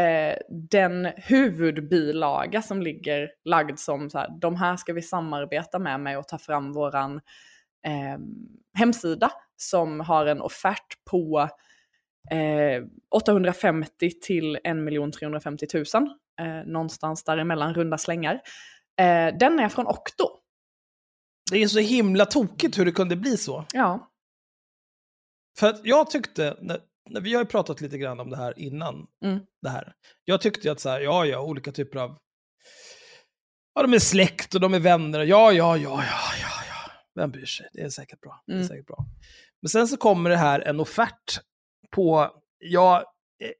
eh, den huvudbilaga som ligger lagd som så här, de här ska vi samarbeta med mig och ta fram våran eh, hemsida som har en offert på eh, 850 till 1 350 000. Eh, någonstans däremellan, runda slängar. Eh, den är från Octo. Det är så himla tokigt hur det kunde bli så. Ja. För att jag tyckte, när, när vi har ju pratat lite grann om det här innan mm. det här. Jag tyckte att så här, ja, ja, olika typer av... Ja, de är släkt och de är vänner. Ja, ja, ja, ja, ja, ja. Vem bryr sig? Det är säkert bra. Mm. Det är mm. säkert bra. Men sen så kommer det här en offert på, ja,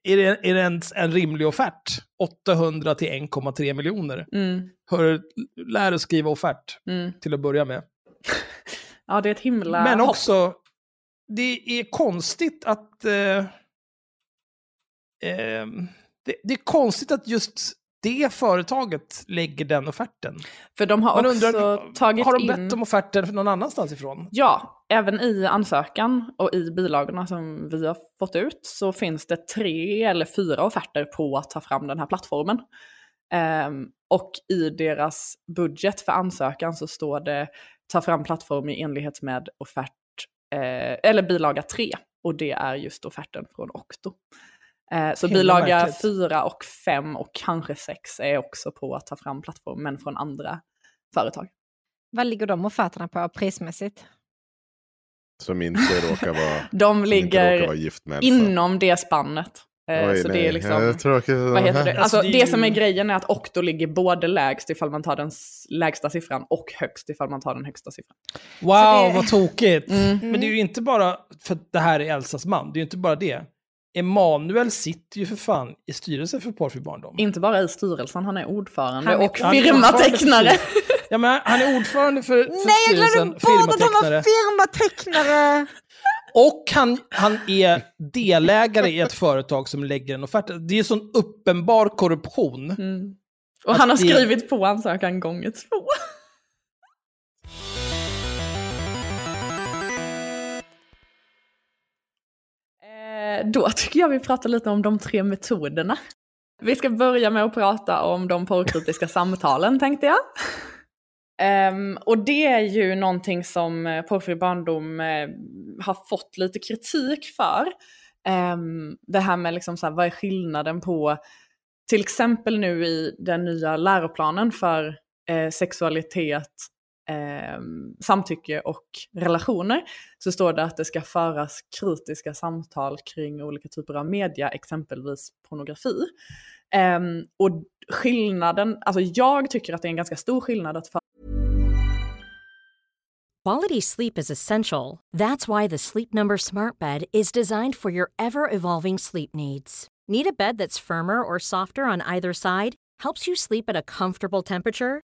är det, är det en, en rimlig offert? 800 till 1,3 miljoner. Mm. Hör, lär dig skriva offert mm. till att börja med. [LAUGHS] ja, det är ett himla Men också, det är konstigt att... Eh, eh, det, det, är konstigt att just det företaget lägger den offerten. För de har Man också undrar, tagit Har de bett in... om offerten någon annanstans ifrån? Ja, även i ansökan och i bilagorna som vi har fått ut så finns det tre eller fyra offerter på att ta fram den här plattformen. Um, och i deras budget för ansökan så står det ta fram plattform i enlighet med offert eh, eller bilaga 3. Och det är just offerten från Octo. Eh, så Hela bilaga verkligt. 4 och 5 och kanske 6 är också på att ta fram plattform, men från andra företag. Vad ligger de offerterna på prismässigt? Som inte råkar vara, [LAUGHS] de ligger vara inom det spannet. Eh, Oj, så nej. det är liksom, tråkigt. vad heter det? Alltså, alltså det som är grejen är att Octo ligger både lägst ifall man tar den lägsta siffran och högst ifall man tar den högsta siffran. Wow, det... vad tokigt! Mm. Men det är ju inte bara för att det här är Elsas man, det är ju inte bara det. Emanuel sitter ju för fan i styrelsen för Porrfri Barndom. Inte bara i styrelsen, han är ordförande han är, och firmatecknare. Ja, men han är ordförande för, för Nej, styrelsen, firmatecknare. Nej, jag glömde bort att han var firmatecknare! Och han, han är delägare i ett företag som lägger en offert. Det är sån uppenbar korruption. Mm. Och han har skrivit det... på ansökan gånger två. Eh, då tycker jag vi pratar lite om de tre metoderna Vi ska börja med att prata om de porrkritiska samtalen tänkte jag. Um, och det är ju någonting som eh, Porrfri barndom uh, har fått lite kritik för. Um, det här med liksom så här, vad är skillnaden på, till exempel nu i den nya läroplanen för uh, sexualitet, eh, samtycke och relationer, så står det att det ska föras kritiska samtal kring olika typer av media, exempelvis pornografi. Ehm, och skillnaden, alltså jag tycker att det är en ganska stor skillnad att Quality sleep is essential. That's why the Sleep Number Smart Bed is designed for your ever evolving sleep needs. Need a bed that's firmer or softer on either side? Helps you sleep at a comfortable temperature?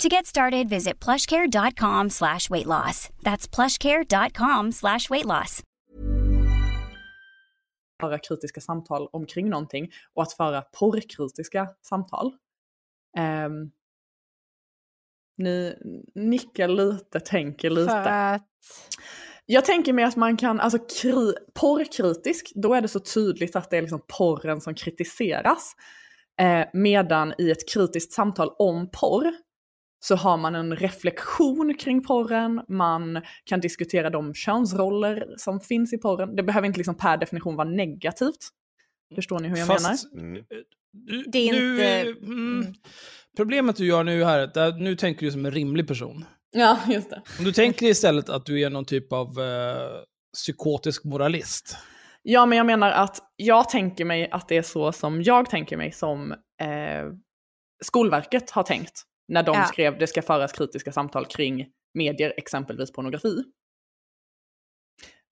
To get started, visit plushcare.com slash weight loss. That's plushcare.com slash weight loss. Föra kritiska samtal omkring någonting och att föra porrkritiska samtal. Um, ni nickar lite, tänker lite. För att... Jag tänker mig att man kan, alltså kri, porrkritisk, då är det så tydligt att det är liksom porren som kritiseras. Eh, medan i ett kritiskt samtal om porr så har man en reflektion kring porren, man kan diskutera de könsroller som finns i porren. Det behöver inte liksom per definition vara negativt. Förstår ni hur jag Fast, menar? Mm. Du, Det är du, inte- mm, mm. Problemet du gör nu här, är att nu tänker du som en rimlig person. Ja, just det. Om du tänker istället att du är någon typ av eh, psykotisk moralist. Ja, men jag menar att jag tänker mig att det är så som jag tänker mig som eh, Skolverket har tänkt när de Ja. skrev det ska föras kritiska samtal kring medier, exempelvis pornografi.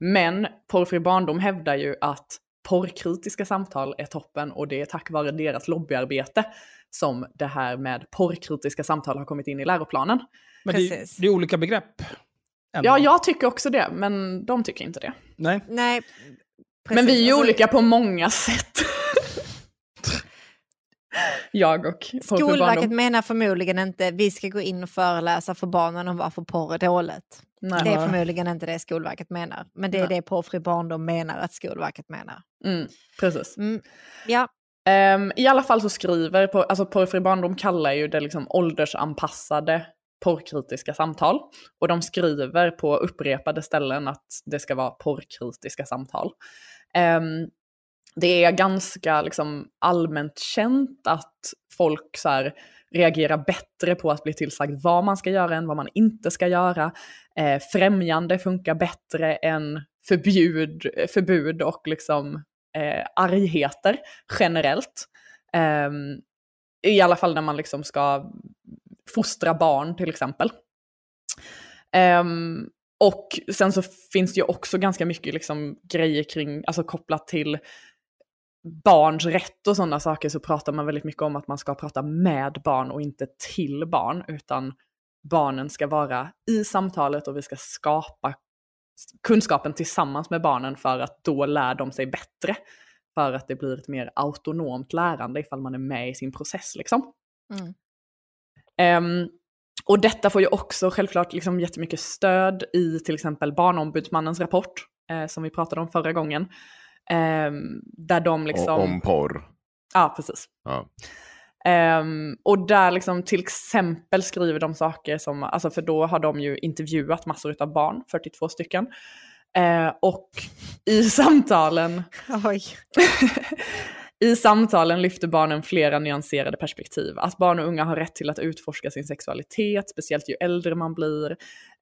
Men Porrfri barndom hävdar ju att porrkritiska samtal är toppen och det är tack vare deras lobbyarbete som det här med porrkritiska samtal har kommit in i läroplanen. Men det, är- Precis. det är olika begrepp. ändå. Ja, jag tycker också det, men de tycker inte det. Nej. Nej, Men vi är ju. Alltså, olika på många sätt. Jag och Skolverket menar förmodligen inte vi ska gå in och föreläsa för barnen om varför porr är dåligt. Nej. Det är förmodligen inte det Skolverket menar. Men det är Nej. det Porrfri barndom menar att Skolverket menar. Mm, precis. Mm. Ja, Ehm, I alla fall så skriver, på, alltså Porrfri barndom kallar ju det liksom åldersanpassade porrkritiska samtal. Och de skriver på upprepade ställen att det ska vara porrkritiska samtal. Ehm, det är ganska liksom allmänt känt att folk så här, reagerar bättre på att bli tillsagd vad man ska göra än vad man inte ska göra. Eh, främjande funkar bättre än förbjud, förbud och liksom eh, argheter generellt. Eh, I alla fall när man liksom ska fostra barn till exempel. Eh, och sen så finns det ju också ganska mycket liksom grejer kring, alltså kopplat till barns rätt och sådana saker så pratar man väldigt mycket om att man ska prata med barn och inte till barn, utan barnen ska vara i samtalet och vi ska skapa kunskapen tillsammans med barnen för att då lär de sig bättre. För att det blir ett mer autonomt lärande ifall man är med i sin process liksom. Mm. Ehm, och detta får ju också självklart liksom jättemycket stöd i till exempel Barnombudsmannens rapport, eh, som vi pratade om förra gången. Ehm, där de liksom... Och, om porr. Ja, precis. Ja. Ehm, och där liksom till exempel skriver de saker som, alltså för då har de ju intervjuat massor av barn, 42 stycken. Eh, och i [LAUGHS] samtalen. [LAUGHS] I samtalen lyfter barnen flera nyanserade perspektiv. Att barn och unga har rätt till att utforska sin sexualitet, speciellt ju äldre man blir.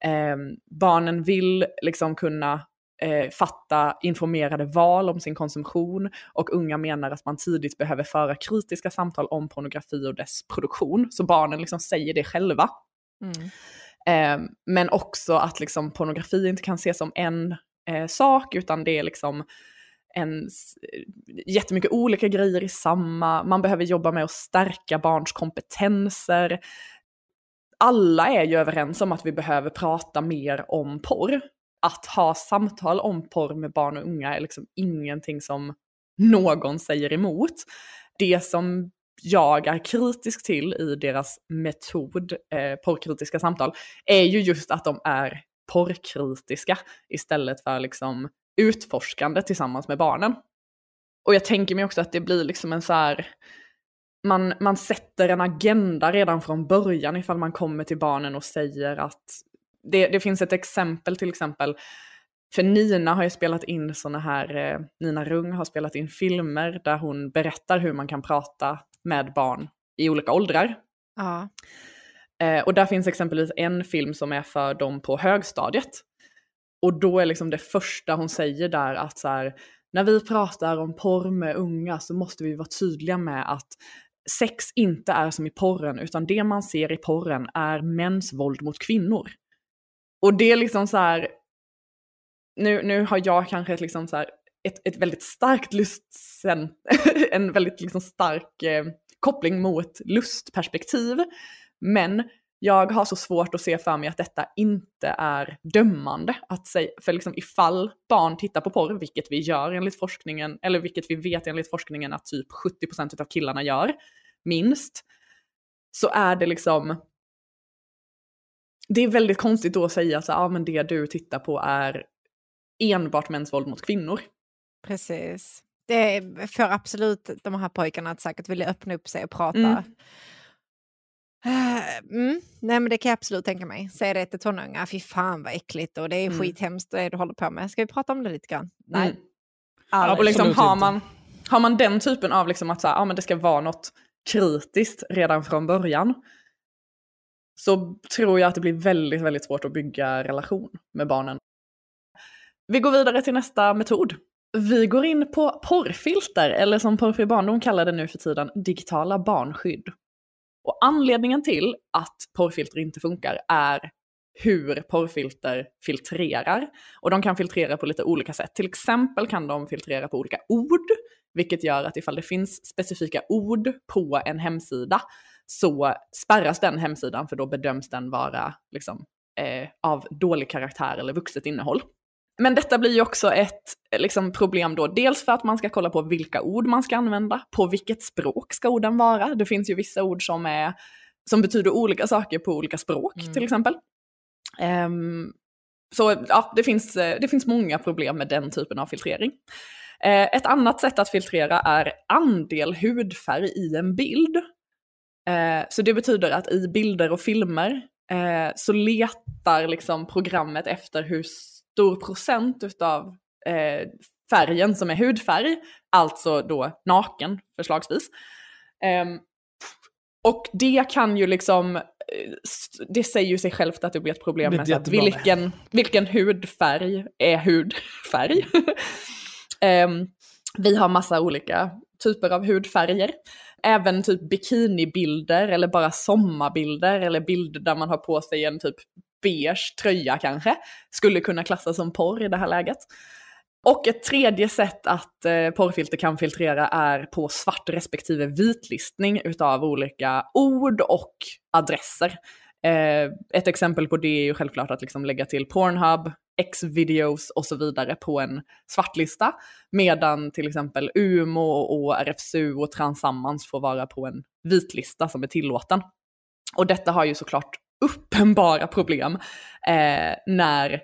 Eh, barnen vill liksom kunna eh, fatta informerade val om sin konsumtion och unga menar att man tidigt behöver föra kritiska samtal om pornografi och dess produktion. Så barnen liksom säger det själva. Mm. Eh, men också att liksom pornografi inte kan ses som en eh, sak utan det är liksom en, jättemycket olika grejer i samma, man behöver jobba med att stärka barns kompetenser. Alla är ju överens om att vi behöver prata mer om porr. Att ha samtal om porr med barn och unga är liksom ingenting som någon säger emot. Det som jag är kritisk till i deras metod, eh, porrkritiska samtal, är ju just att de är porrkritiska istället för liksom utforskande tillsammans med barnen. Och jag tänker mig också att det blir liksom en så här, man, man sätter en agenda redan från början ifall man kommer till barnen och säger att, det, det finns ett exempel till exempel, för Nina har ju spelat in sådana här, eh, Nina Rung har spelat in filmer där hon berättar hur man kan prata med barn i olika åldrar. Ja. Eh, och där finns exempelvis en film som är för dem på högstadiet. Och då är liksom det första hon säger där att så här, när vi pratar om porr med unga så måste vi vara tydliga med att sex inte är som i porren, utan det man ser i porren är mäns våld mot kvinnor. Och det är liksom så här, nu, nu har jag kanske ett, liksom så här, ett, ett väldigt starkt lustsen, [LAUGHS] en väldigt liksom stark eh, koppling mot lustperspektiv. Men jag har så svårt att se för mig att detta inte är dömande. Att säga, för liksom ifall barn tittar på porr, vilket vi gör enligt forskningen, eller vilket vi vet enligt forskningen att typ 70% av killarna gör, minst, så är det liksom det är väldigt konstigt då att säga att ah, men det du tittar på är enbart mäns våld mot kvinnor. Precis. Det får absolut de här pojkarna att säkert vilja öppna upp sig och prata. Mm. Eh, mm. Nej men det kan jag absolut tänka mig. Säga det till tonåringar, fy fan vad äckligt och det är mm. skithemskt det du håller på med. Ska vi prata om det lite grann? Nej. Mm. Ja, och liksom har, man, har man den typen av liksom att så här, ja, men det ska vara något kritiskt redan från början så tror jag att det blir väldigt, väldigt svårt att bygga relation med barnen. Vi går vidare till nästa metod. Vi går in på porrfilter, eller som Porrfri barndom kallar det nu för tiden, digitala barnskydd. Och anledningen till att porrfilter inte funkar är hur porrfilter filtrerar. Och de kan filtrera på lite olika sätt. Till exempel kan de filtrera på olika ord, vilket gör att ifall det finns specifika ord på en hemsida så spärras den hemsidan för då bedöms den vara liksom, eh, av dålig karaktär eller vuxet innehåll. Men detta blir ju också ett liksom, problem då, dels för att man ska kolla på vilka ord man ska använda, på vilket språk ska orden vara. Det finns ju vissa ord som, är, som betyder olika saker på olika språk mm. till exempel. Um, så ja, det finns, det finns många problem med den typen av filtrering. Uh, ett annat sätt att filtrera är andel hudfärg i en bild. Uh, så det betyder att i bilder och filmer uh, så letar liksom programmet efter hur stor procent utav eh, färgen som är hudfärg, alltså då naken förslagsvis. Um, och det kan ju liksom, eh, det säger ju sig självt att det blir ett problem med att vilken, vilken hudfärg är hudfärg. um, [LAUGHS] vi har massa olika typer av hudfärger. Även typ bikinibilder eller bara sommarbilder eller bilder där man har på sig en typ beige tröja kanske, skulle kunna klassas som porr i det här läget. Och ett tredje sätt att eh, porrfilter kan filtrera är på svart respektive vitlistning utav olika ord och adresser. Eh, ett exempel på det är ju självklart att liksom lägga till Pornhub, X-videos och så vidare på en svartlista. Medan till exempel UMO och RFSU och Transammans får vara på en vitlista som är tillåten. Och detta har ju såklart uppenbara problem eh, när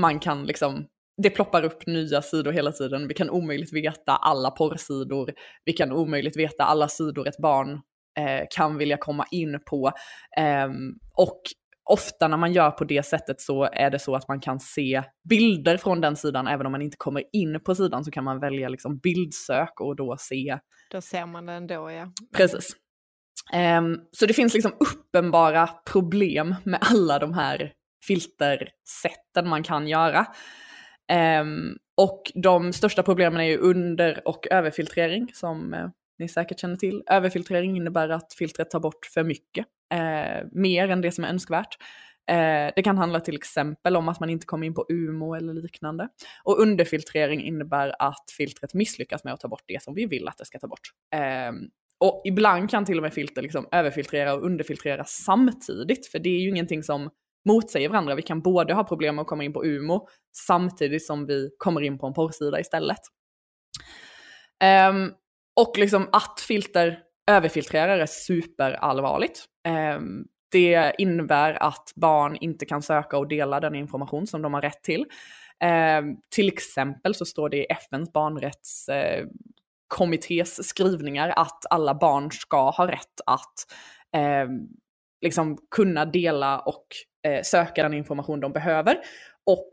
man kan liksom det ploppar upp nya sidor hela tiden. Vi kan omöjligt veta alla porrsidor. Vi kan omöjligt veta alla sidor ett barn eh, kan vilja komma in på. Eh, och ofta när man gör på det sättet så är det så att man kan se bilder från den sidan. Även om man inte kommer in på sidan så kan man välja liksom bildsök och då se. Då ser man det ändå ja. Precis. Um, så det finns liksom uppenbara problem med alla de här filtersätten man kan göra. Um, och de största problemen är ju under och överfiltrering som uh, ni säkert känner till. Överfiltrering innebär att filtret tar bort för mycket, eh, mer än det som är önskvärt. Eh, det kan handla till exempel om att man inte kommer in på UMO eller liknande. Och underfiltrering innebär att filtret misslyckas med att ta bort det som vi vill att det ska ta bort. Eh, och ibland kan till och med filter liksom överfiltrera och underfiltrera samtidigt, för det är ju ingenting som motsäger varandra. Vi kan både ha problem med att komma in på UMO samtidigt som vi kommer in på en porrsida istället. Um, och liksom att filter överfiltrerar är superallvarligt. Ehm, det innebär att barn inte kan söka och dela den information som de har rätt till. Ehm, till exempel så står det i FNs barnrättskommittés eh, skrivningar att alla barn ska ha rätt att ehm, liksom kunna dela och eh, söka den information de behöver. Och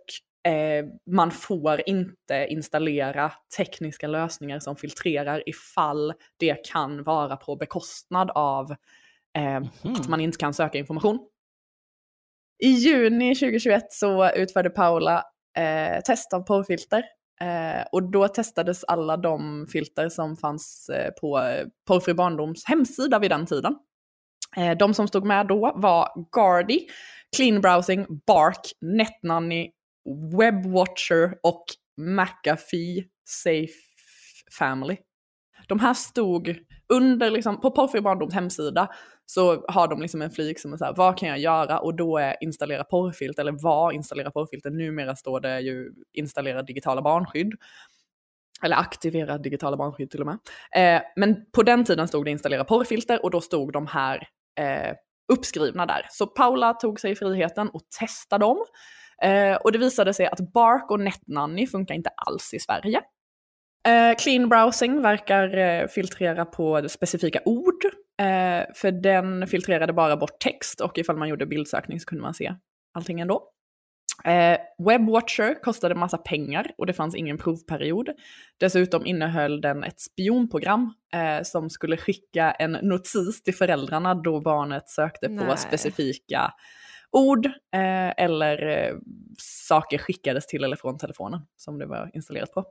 man får inte installera tekniska lösningar som filtrerar ifall det kan vara på bekostnad av eh, mm. att man inte kan söka information. I juni 2021 så utförde Paula eh, test av porrfilter. Eh, och då testades alla de filter som fanns eh, på eh, Porrfri Barndoms hemsida vid den tiden. Eh, de som stod med då var Gardy, Clean Browsing, Bark, NetNanny, WebWatcher och McAfee Safe Family. De här stod under, liksom, på Porrfri Barndoms hemsida så har de liksom en flik som är så här, vad kan jag göra? Och då är installera porrfilter, eller vad installera porrfilter? Numera står det ju installera digitala barnskydd. Eller aktivera digitala barnskydd till och med. Eh, men på den tiden stod det installera porrfilter och då stod de här eh, uppskrivna där. Så Paula tog sig friheten och testade dem. Eh, och det visade sig att Bark och NetNanny funkar inte alls i Sverige. Eh, clean browsing verkar eh, filtrera på specifika ord, eh, för den filtrerade bara bort text och ifall man gjorde bildsökning så kunde man se allting ändå. Eh, Webwatcher kostade massa pengar och det fanns ingen provperiod. Dessutom innehöll den ett spionprogram eh, som skulle skicka en notis till föräldrarna då barnet sökte Nej. på specifika ord eh, eller eh, saker skickades till eller från telefonen som det var installerat på.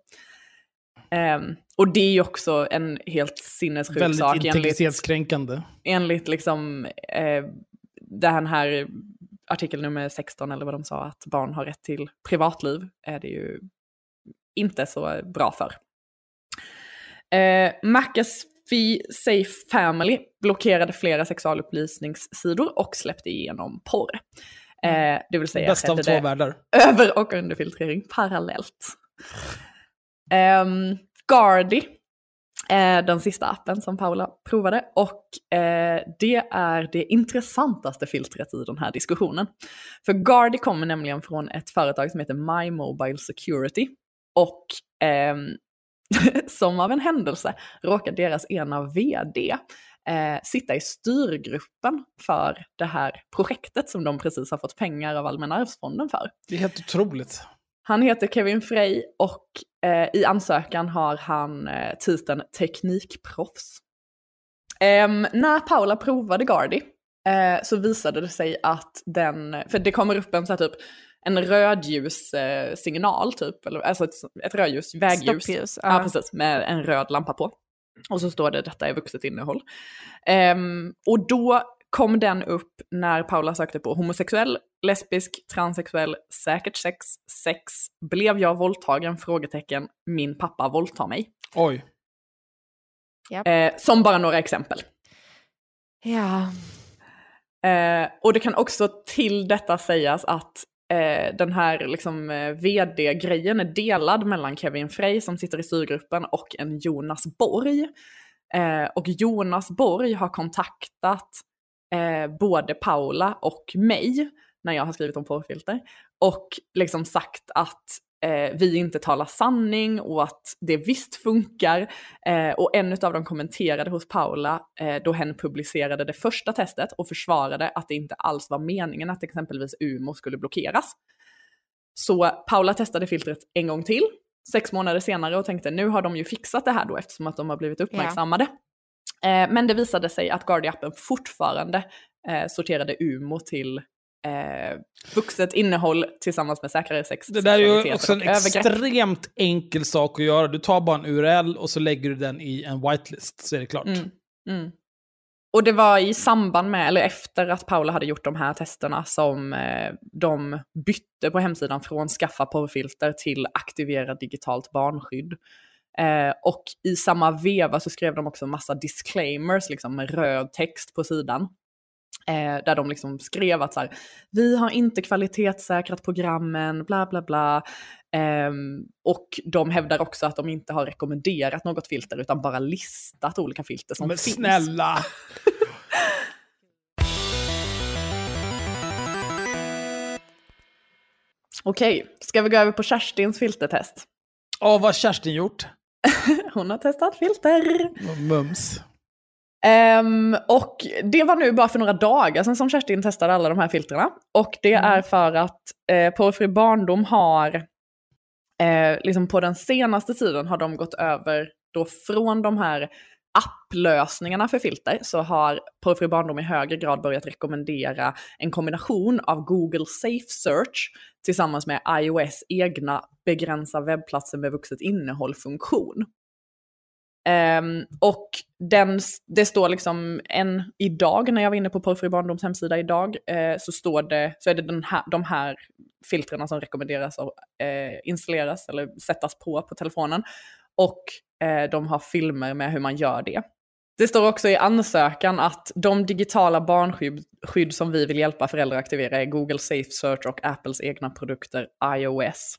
Um, och det är ju också en helt sinnessjuk Väldigt sak. Väldigt integritetskränkande. Enligt, liksom, eh, den här artikel nummer 16 eller vad de sa, att barn har rätt till privatliv, är det ju inte så bra för. Eh, McAfee Safe Family blockerade flera sexualupplysningssidor och släppte igenom porr. Eh, det vill säga Bästa av två världar. Över och underfiltrering parallellt. Um, Gardy eh, den sista appen som Paula provade. Och eh, det är det intressantaste filtret i den här diskussionen. För Gardy kommer nämligen från ett företag som heter My Mobile Security. Och eh, [LAUGHS] som av en händelse råkar deras ena vd eh, sitta i styrgruppen för det här projektet som de precis har fått pengar av Allmänna arvsfonden för. Det är helt otroligt. Han heter Kevin Frey och eh, i ansökan har han eh, titeln teknikproffs. Eh, när Paula provade Gardy eh, så visade det sig att den, för det kommer upp en så här typ en rödljussignal typ, eller, alltså ett, ett rödljus, vägljus. Stoppljus. Ja. ja, precis, med en röd lampa på. Och så står det detta är vuxet innehåll. Um, och då kom den upp när Paula sökte på homosexuell, lesbisk, transsexuell, säkert sex, sex, blev jag våldtagen? Frågetecken, min pappa våldtar mig. Oj. Yep. Eh, som bara några exempel. Ja. Eh, och det kan också till detta sägas att eh, den här liksom, eh, vd-grejen är delad mellan Kevin Frey som sitter i styrgruppen och en Jonas Borg. Eh, och Jonas Borg har kontaktat eh, både Paula och mig när jag har skrivit om porrfilter och liksom sagt att eh, vi inte talar sanning och att det visst funkar. Eh, och en av dem kommenterade hos Paula eh, då hen publicerade det första testet och försvarade att det inte alls var meningen att exempelvis UMO skulle blockeras. Så Paula testade filtret en gång till, sex månader senare och tänkte nu har de ju fixat det här då eftersom att de har blivit uppmärksammade. Ja. Eh, men det visade sig att Guardi-appen fortfarande eh, sorterade UMO till eh, vuxet innehåll tillsammans med säkrare sex. Det där är ju också en extremt enkel sak att göra. Du tar bara en URL och så lägger du den i en whitelist, så är det klart. Mm. Mm. Och det var i samband med, eller efter att Paula hade gjort de här testerna som eh, de bytte på hemsidan från skaffa porrfilter till aktivera digitalt barnskydd. Eh, och i samma veva så skrev de också massa disclaimers, liksom med röd text på sidan. Eh, där de liksom skrev att så här, vi har inte kvalitetssäkrat programmen, bla bla bla. Eh, och de hävdar också att de inte har rekommenderat något filter utan bara listat olika filter som Men finns. snälla! [LAUGHS] Okej, ska vi gå över på Kerstins filtertest? Ja, vad har Kerstin gjort? [LAUGHS] Hon har testat filter. Mums. Um, och det var nu bara för några dagar sedan som Kerstin testade alla de här filtrerna. Och det mm. är för att eh, Porrfri barndom har, eh, liksom på den senaste tiden har de gått över då från de här applösningarna för filter så har Porrfri barndom i högre grad börjat rekommendera en kombination av Google Safe Search tillsammans med iOS egna begränsa webbplatser med vuxet innehåll-funktion. Um, och den, det står liksom en, idag när jag var inne på Porrfri barndoms hemsida idag, eh, så står det, så är det den här, de här filtrerna som rekommenderas att eh, installeras eller sättas på på telefonen. Och eh, de har filmer med hur man gör det. Det står också i ansökan att de digitala barnskydd som vi vill hjälpa föräldrar att aktivera är Google Safe Search och Apples egna produkter iOS.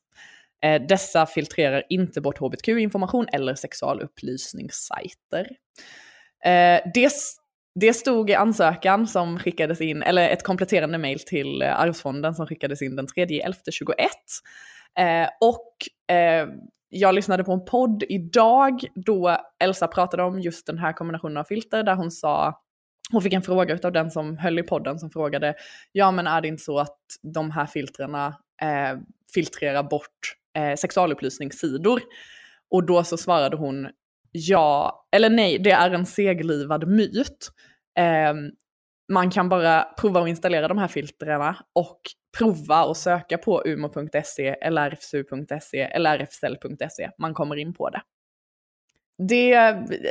Eh, dessa filtrerar inte bort hbtq-information eller sexualupplysningssajter. Eh, det, det stod i ansökan som skickades in, eller ett kompletterande mail till eh, Arvsfonden som skickades in den 3.11.21. Eh, och eh, jag lyssnade på en podd idag då Elsa pratade om just den här kombinationen av filter där hon sa hon fick en fråga av den som höll i podden som frågade, ja men är det inte så att de här filtrerna eh, filtrerar bort eh, sexualupplysningssidor? Och då så svarade hon, ja, eller nej, det är en seglivad myt. Eh, man kan bara prova att installera de här filtrerna och prova att söka på umo.se, lrfsu.se eller rfsl.se. E man kommer in på det. Det,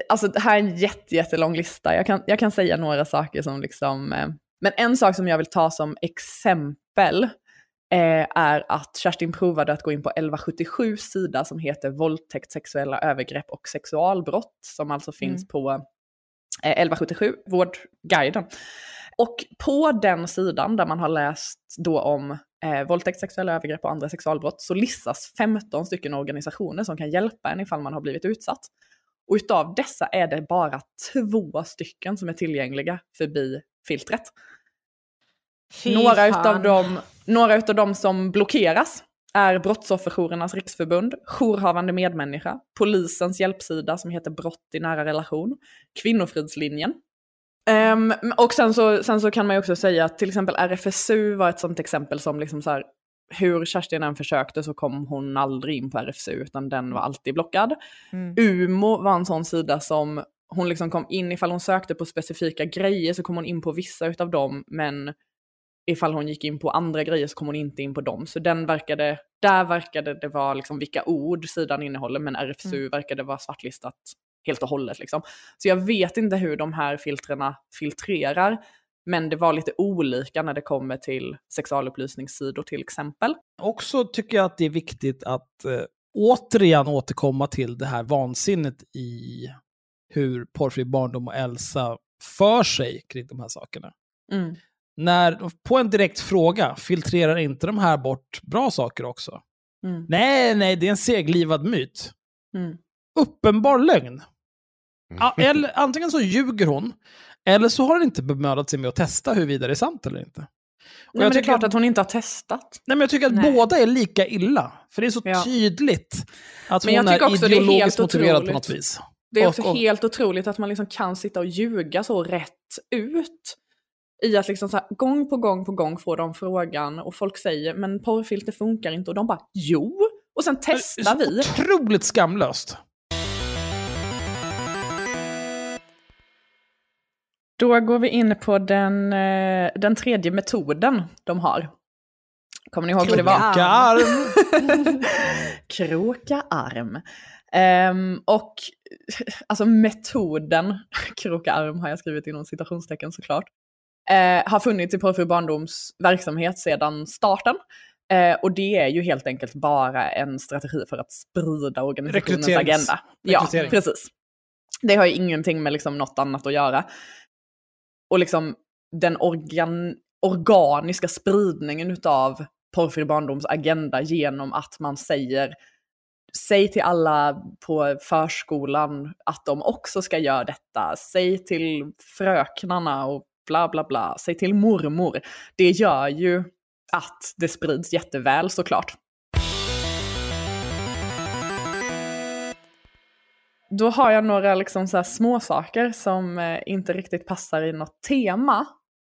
alltså det här är en jättelång lista. Jag kan, jag kan säga några saker som liksom... Eh, men en sak som jag vill ta som exempel eh, är att Kerstin provade att gå in på 1177 sida som heter våldtäkt, sexuella övergrepp och sexualbrott som alltså finns mm. på eh, 1177, Vårdguiden. Och på den sidan där man har läst då om eh, våldtäkt, sexuella övergrepp och andra sexualbrott så listas 15 stycken organisationer som kan hjälpa en ifall man har blivit utsatt. Och utav dessa är det bara två stycken som är tillgängliga förbi filtret. Fy några utav, dem, några utav dem som blockeras är Brottsofferjourernas riksförbund, Jourhavande medmänniska, Polisens hjälpsida som heter Brott i nära relation, Kvinnofridslinjen, Um, och sen så, sen så kan man ju också säga att till exempel RFSU var ett sånt exempel som liksom så här, hur Kerstin än försökte så kom hon aldrig in på RFSU utan den var alltid blockad. Mm. UMO var en sån sida som hon liksom kom in, ifall hon sökte på specifika grejer så kom hon in på vissa utav dem men ifall hon gick in på andra grejer så kom hon inte in på dem. Så den verkade, där verkade det vara liksom vilka ord sidan innehåller men RFSU mm. verkade vara svartlistat helt och hållet. Liksom. Så jag vet inte hur de här filtrerna filtrerar. Men det var lite olika när det kommer till sexualupplysningssidor till exempel. Också tycker jag att det är viktigt att eh, återigen återkomma till det här vansinnet i hur Porrfri barndom och Elsa för sig kring de här sakerna. Mm. När, på en direkt fråga, filtrerar inte de här bort bra saker också? Mm. Nej, nej, det är en seglivad myt. Mm. Uppenbar lögn. Ja, eller, antingen så ljuger hon, eller så har hon inte bemödat sig med att testa huruvida det är sant eller inte. Och nej, men det är klart att hon inte har testat. Nej, men jag tycker att nej. båda är lika illa. För det är så ja. tydligt att men hon är ideologiskt är motiverad otroligt. på något vis. Det är också och, och, helt otroligt att man liksom kan sitta och ljuga så rätt ut. I att liksom så här, gång på gång på gång får de frågan och folk säger men porrfilter funkar inte och de bara jo. Och sen testar vi. Otroligt skamlöst. Då går vi in på den, eh, den tredje metoden de har. Kommer ni ihåg vad det var? Kroka arm. [LAUGHS] Kroka arm. Ehm, och alltså metoden, [LAUGHS] kroka arm har jag skrivit inom citationstecken såklart, eh, har funnits i Porrfri barndoms verksamhet sedan starten. Eh, och det är ju helt enkelt bara en strategi för att sprida organisationens agenda. Ja, precis. Det har ju ingenting med liksom något annat att göra. Och liksom den organ organiska spridningen utav Porrfri barndoms agenda genom att man säger Säg till alla på förskolan att de också ska göra detta. Säg till fröknarna och bla bla bla. Säg till mormor. Det gör ju att det sprids jätteväl såklart. Då har jag några liksom så här små saker som eh, inte riktigt passar i något tema,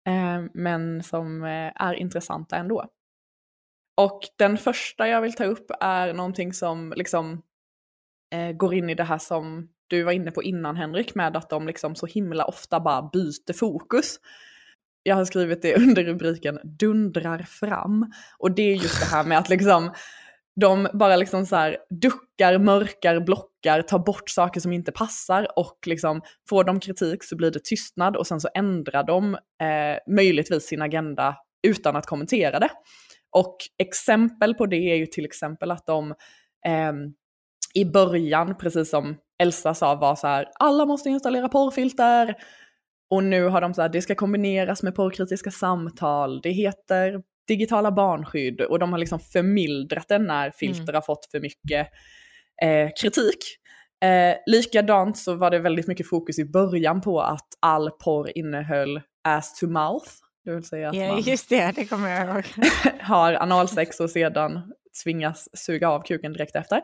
eh, men som eh, är intressanta ändå. Och den första jag vill ta upp är någonting som liksom går in i det här som du var inne på innan Henrik, med att de liksom så himla ofta bara byter fokus. Jag har skrivit det [LAUGHS] under rubriken dundrar fram. Och det är just det här med att liksom de bara liksom så här duckar, mörkar, blockar, tar bort saker som inte passar och liksom får de kritik så blir det tystnad och sen så ändrar de eh, möjligtvis sin agenda utan att kommentera det. Och exempel på det är ju till exempel att de eh, i början, precis som Elsa sa, var så här, alla måste installera porrfilter. Och nu har de så här, det ska kombineras med porrkritiska samtal, det heter digitala barnskydd och de har liksom förmildrat det när filter har fått för mycket eh, kritik. Eh, likadant så var det väldigt mycket fokus i början på att all porr innehöll ass to mouth. Det vill säga att Ja, man just det, det kommer jag ihåg. [LAUGHS] har analsex och sedan tvingas suga av kuken direkt efter.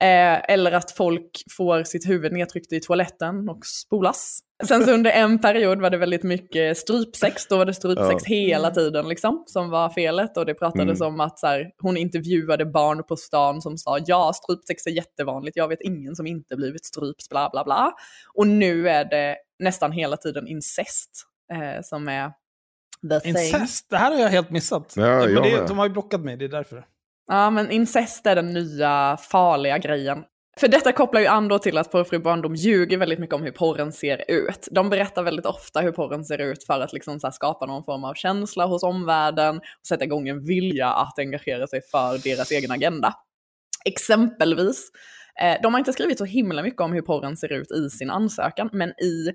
Eh, eller att folk får sitt huvud nedtryckt i toaletten och spolas. Sen så under en period var det väldigt mycket strypsex, då var det strypsex Ja. hela tiden liksom, som var felet. Och det pratades om att så här, hon intervjuade barn på stan som sa ja, strypsex är jättevanligt, jag vet ingen som inte blivit stryps, bla bla bla. Och nu är det nästan hela tiden incest eh, som är the thing. Incest, det här har jag helt missat. Ja, Men jag det, de har ju blockat mig, det är därför. Ja, men incest är den nya farliga grejen. För detta kopplar ju an då till att Porrfri barndom ljuger väldigt mycket om hur porren ser ut. De berättar väldigt ofta hur porren ser ut för att liksom så här skapa någon form av känsla hos omvärlden och sätta igång en vilja att engagera sig för deras egen agenda. Exempelvis, eh, de har inte skrivit så himla mycket om hur porren ser ut i sin ansökan, men i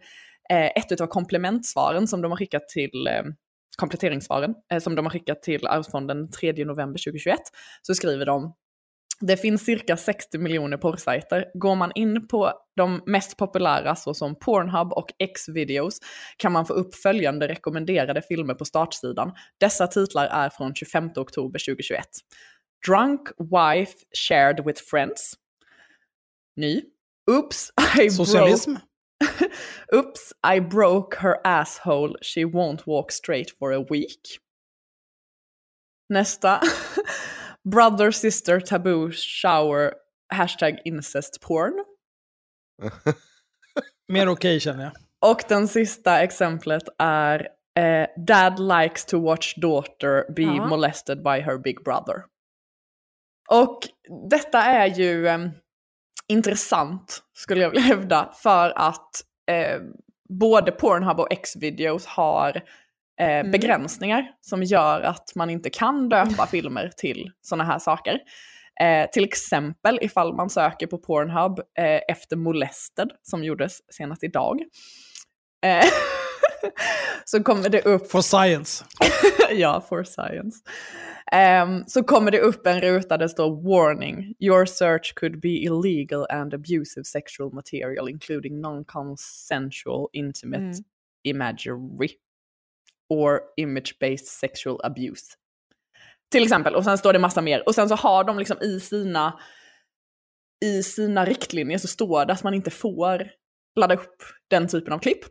eh, ett av komplementsvaren som de har skickat till eh, kompletteringssvaren eh, som de har skickat till Arvsfonden den 3 november 2021 så skriver de det finns cirka 60 miljoner porrsajter. Går man in på de mest populära såsom Pornhub och Xvideos kan man få upp följande rekommenderade filmer på startsidan. Dessa titlar är från 25 oktober 2021. Drunk Wife Shared with Friends. Ny. Oops, [LAUGHS] I broke Socialism. [LAUGHS] Oops, I broke her asshole. She won't walk straight for a week. Nästa. [LAUGHS] Brother sister taboo shower hashtag incest porn. [LAUGHS] Mer okej känner jag. Och den sista exemplet är eh, Dad likes to watch daughter be Ja. molested by her big brother. Och detta är ju eh, intressant, skulle jag vilja hävda, för att eh, både Pornhub och Xvideos har eh, begränsningar som gör att man inte kan döpa [LAUGHS] filmer till sådana här saker. Eh, till exempel ifall man söker på Pornhub eh, efter molested, som gjordes senast idag. [LAUGHS] [LAUGHS] Så kommer det upp For science. [LAUGHS] ja, for science. Ehm, så kommer det upp en ruta där det står warning. Your search could be illegal and abusive sexual material including non-consensual intimate imagery or image-based sexual abuse. Till exempel, och sen står det massa mer. Och sen så har de liksom i sina, i sina riktlinjer så står det att man inte får ladda upp den typen av klipp.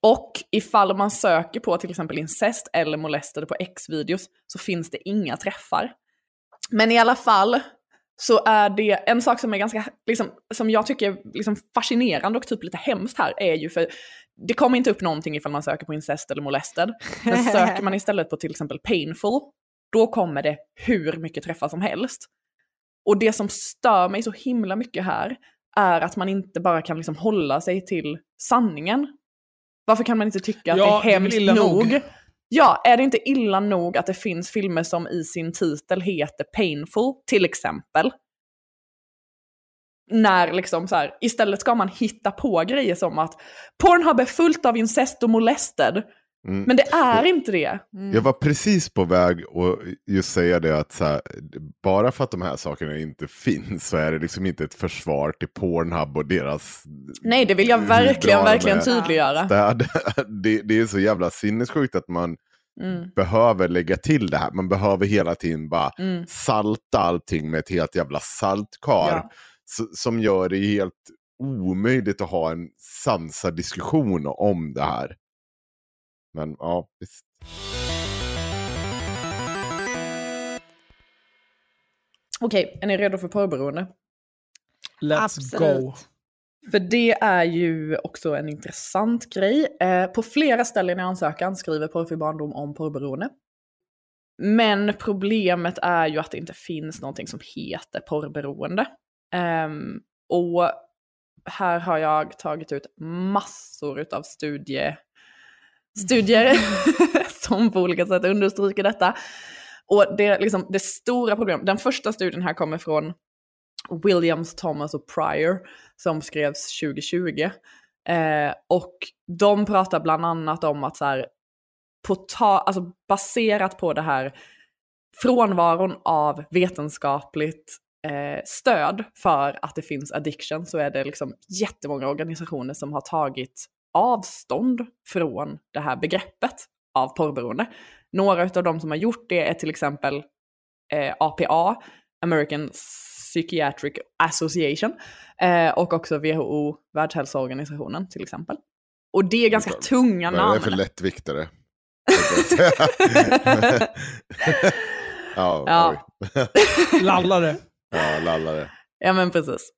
Och ifall man söker på till exempel incest eller molested på X-videos så finns det inga träffar. Men i alla fall så är det en sak som är ganska, liksom, som jag tycker är liksom fascinerande och typ lite hemskt här är ju för det kommer inte upp någonting ifall man söker på incest eller molested. Men [LAUGHS] söker man istället på till exempel painful, då kommer det hur mycket träffar som helst. Och det som stör mig så himla mycket här är att man inte bara kan liksom hålla sig till sanningen. Varför kan man inte tycka att Ja, det är det hemskt illa nog? nog. Ja, är det inte illa nog att det finns filmer som i sin titel heter Painful, till exempel? När liksom så här, istället ska man hitta på grejer som att Pornhub är fullt av incest och molested. Mm. Men det är inte det. Jag var precis på väg att just säga det att här, bara för att de här sakerna inte finns så är det liksom inte ett försvar till Pornhub och deras Nej, det vill jag [LAUGHS] verkligen, verkligen tydliggöra. [LAUGHS] Det, det är så jävla sinnessjukt att man Mm. behöver lägga till det här. Man behöver hela tiden bara Mm. salta allting med ett helt jävla saltkar. Ja. Som gör det helt omöjligt att ha en sansad diskussion om det här. Men ja, visst. Okej, är ni redo för porrberoende? Let's Absolut. go. För det är ju också en intressant grej. Eh, på flera ställen i ansökan skriver Porrfri barndom om porrberoende. Men problemet är ju att det inte finns någonting som heter porrberoende. Ehm, och här har jag tagit ut massor av studie, studier [LAUGHS] som på olika sätt understryker detta. Och det, är liksom, det stora problemet, den första studien här kommer från Williams, Thomas och Pryor som skrevs 2020. Eh, och de pratar bland annat om att så här, på ta, alltså baserat på det här frånvaron av vetenskapligt eh, stöd för att det finns addiction så är det liksom jättemånga organisationer som har tagit avstånd från det här begreppet av porrberoende. Några av de som har gjort det är till exempel eh, APA, American Psychiatric Association, eh, och också WHO, Världshälsoorganisationen till exempel. Och det är ganska tunga är namn. det för lättviktare? [LAUGHS] ja, Ja. Lallare. ja, lallare. Ja men precis.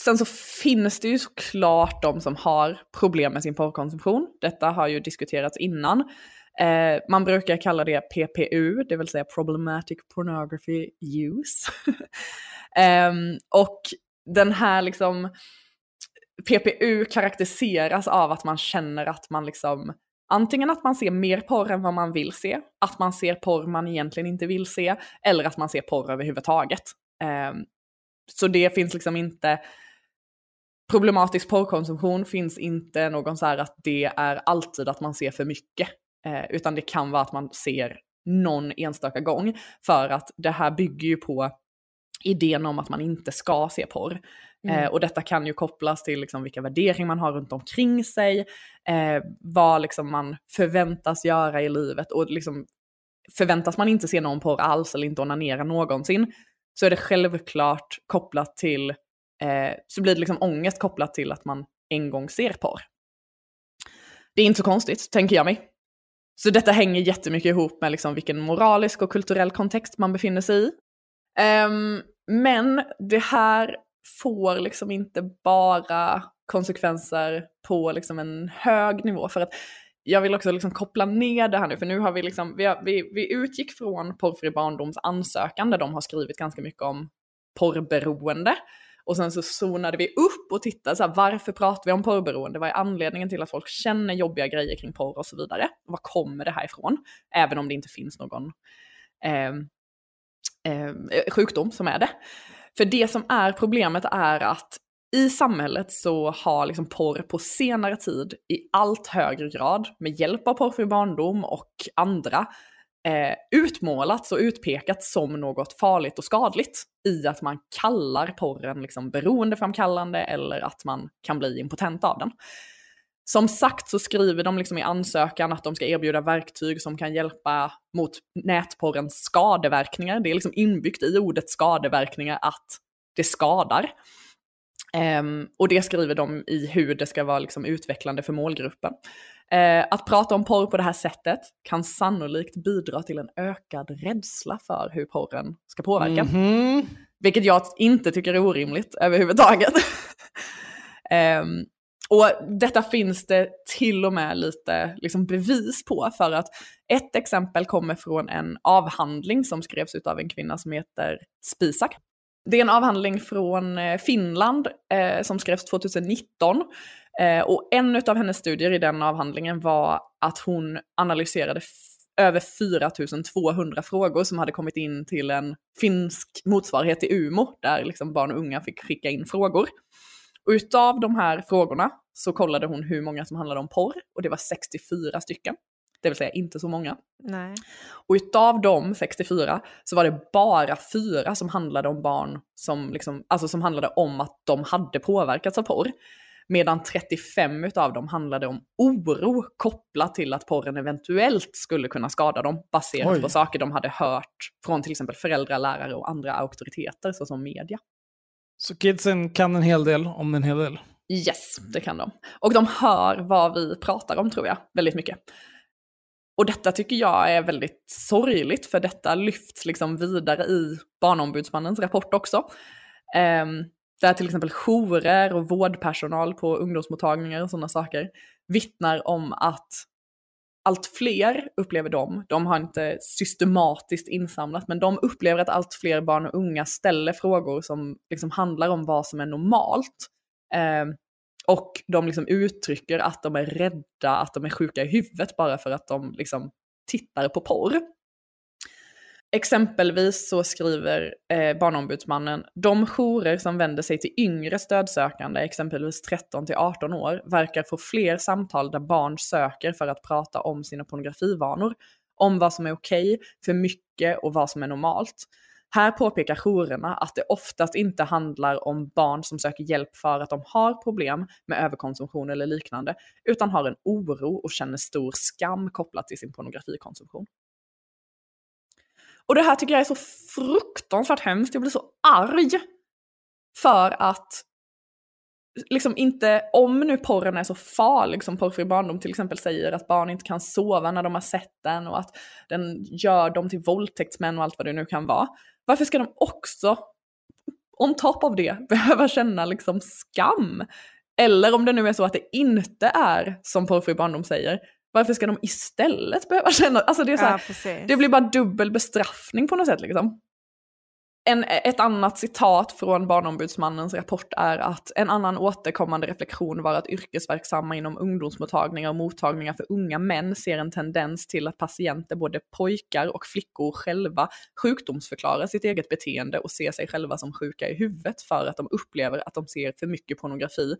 Sen så finns det ju såklart de som har problem med sin porrkonsumtion. Detta har ju diskuterats innan. Eh, man brukar kalla det PPU, det vill säga Problematic Pornography Use. [LAUGHS] eh, och den här liksom, PPU karaktäriseras av att man känner att man liksom, antingen att man ser mer porr än vad man vill se, att man ser porr man egentligen inte vill se, eller att man ser porr överhuvudtaget. Eh, så det finns liksom inte, problematisk porrkonsumtion finns inte någon så här att det är alltid att man ser för mycket. Eh, utan det kan vara att man ser någon enstaka gång. För att det här bygger ju på idén om att man inte ska se porr. Eh, och detta kan ju kopplas till liksom vilka värderingar man har runt omkring sig, eh, vad liksom man förväntas göra i livet och liksom förväntas man inte se någon porr alls eller inte onanera någonsin så är det självklart kopplat till, eh, så blir det liksom ångest kopplat till att man en gång ser porr. Det är inte så konstigt, tänker jag mig. Så detta hänger jättemycket ihop med liksom vilken moralisk och kulturell kontext man befinner sig i. Um, men det här får liksom inte bara konsekvenser på liksom en hög nivå. För att jag vill också liksom koppla ner det här nu, för nu har vi liksom, vi, har, vi, vi utgick från Porrfri barndoms ansökan där de har skrivit ganska mycket om porrberoende. Och sen så zonade vi upp och tittade, så här, varför pratar vi om porrberoende? Vad är anledningen till att folk känner jobbiga grejer kring porr och så vidare? Var kommer det här ifrån? Även om det inte finns någon eh, eh, sjukdom som är det. För det som är problemet är att i samhället så har liksom porr på senare tid i allt högre grad med hjälp av porrfri barndom och andra eh, utmålats och utpekats som något farligt och skadligt i att man kallar porren liksom beroendeframkallande eller att man kan bli impotent av den. Som sagt så skriver de liksom i ansökan att de ska erbjuda verktyg som kan hjälpa mot nätporrens skadeverkningar. Det är liksom inbyggt i ordet skadeverkningar att det skadar. Ehm, och det skriver de i hur det ska vara liksom utvecklande för målgruppen. Eh, att prata om porr på det här sättet kan sannolikt bidra till en ökad rädsla för hur porren ska påverka. Vilket jag inte tycker är orimligt överhuvudtaget. [LAUGHS] Ehm, och detta finns det till och med lite liksom, bevis på för att ett exempel kommer från en avhandling som skrevs av en kvinna som heter Spisak. Det är en avhandling från eh, Finland eh, som skrevs 2019. Eh, och en av hennes studier i den avhandlingen var att hon analyserade över 4200 frågor som hade kommit in till en finsk motsvarighet till UMO, där liksom barn och unga fick skicka in frågor. Och utav de här frågorna så kollade hon hur många som handlade om porr och det var 64 stycken. Det vill säga inte så många. Nej. Och utav de 64 så var det bara fyra som handlade om barn som, liksom, alltså som handlade om att de hade påverkats av porr. Medan 35 utav dem handlade om oro kopplat till att porren eventuellt skulle kunna skada dem baserat Oj. på saker de hade hört från till exempel föräldrar, lärare och andra auktoriteter såsom media. Så kidsen kan en hel del om en hel del? Yes, det kan de. Och de hör vad vi pratar om tror jag, väldigt mycket. Och detta tycker jag är väldigt sorgligt, för detta lyfts liksom vidare i Barnombudsmannens rapport också. Um, där till exempel jourer och vårdpersonal på ungdomsmottagningar och sådana saker vittnar om att allt fler upplever de, de har inte systematiskt insamlat, men de upplever att allt fler barn och unga ställer frågor som liksom handlar om vad som är normalt. Eh, och de liksom uttrycker att de är rädda, att de är sjuka i huvudet bara för att de liksom tittar på porr. Exempelvis så skriver eh, Barnombudsmannen, de jourer som vänder sig till yngre stödsökande, exempelvis 13 till 18 år, verkar få fler samtal där barn söker för att prata om sina pornografivanor, om vad som är okej, okay, för mycket och vad som är normalt. Här påpekar jourerna att det oftast inte handlar om barn som söker hjälp för att de har problem med överkonsumtion eller liknande, utan har en oro och känner stor skam kopplat till sin pornografikonsumtion. Och det här tycker jag är så fruktansvärt hemskt, jag blir så arg. För att, liksom inte, om nu porren är så farlig som Porrfri barndom till exempel säger, att barn inte kan sova när de har sett den och att den gör dem till våldtäktsmän och allt vad det nu kan vara. Varför ska de också, on top av det, [LAUGHS] behöva känna liksom skam? Eller om det nu är så att det inte är som Porrfri barndom säger, varför ska de istället behöva [LAUGHS] känna, alltså det är så här, ja, det blir bara dubbel bestraffning på något sätt liksom. En, ett annat citat från Barnombudsmannens rapport är att en annan återkommande reflektion var att yrkesverksamma inom ungdomsmottagningar och mottagningar för unga män ser en tendens till att patienter, både pojkar och flickor själva, sjukdomsförklarar sitt eget beteende och ser sig själva som sjuka i huvudet för att de upplever att de ser för mycket pornografi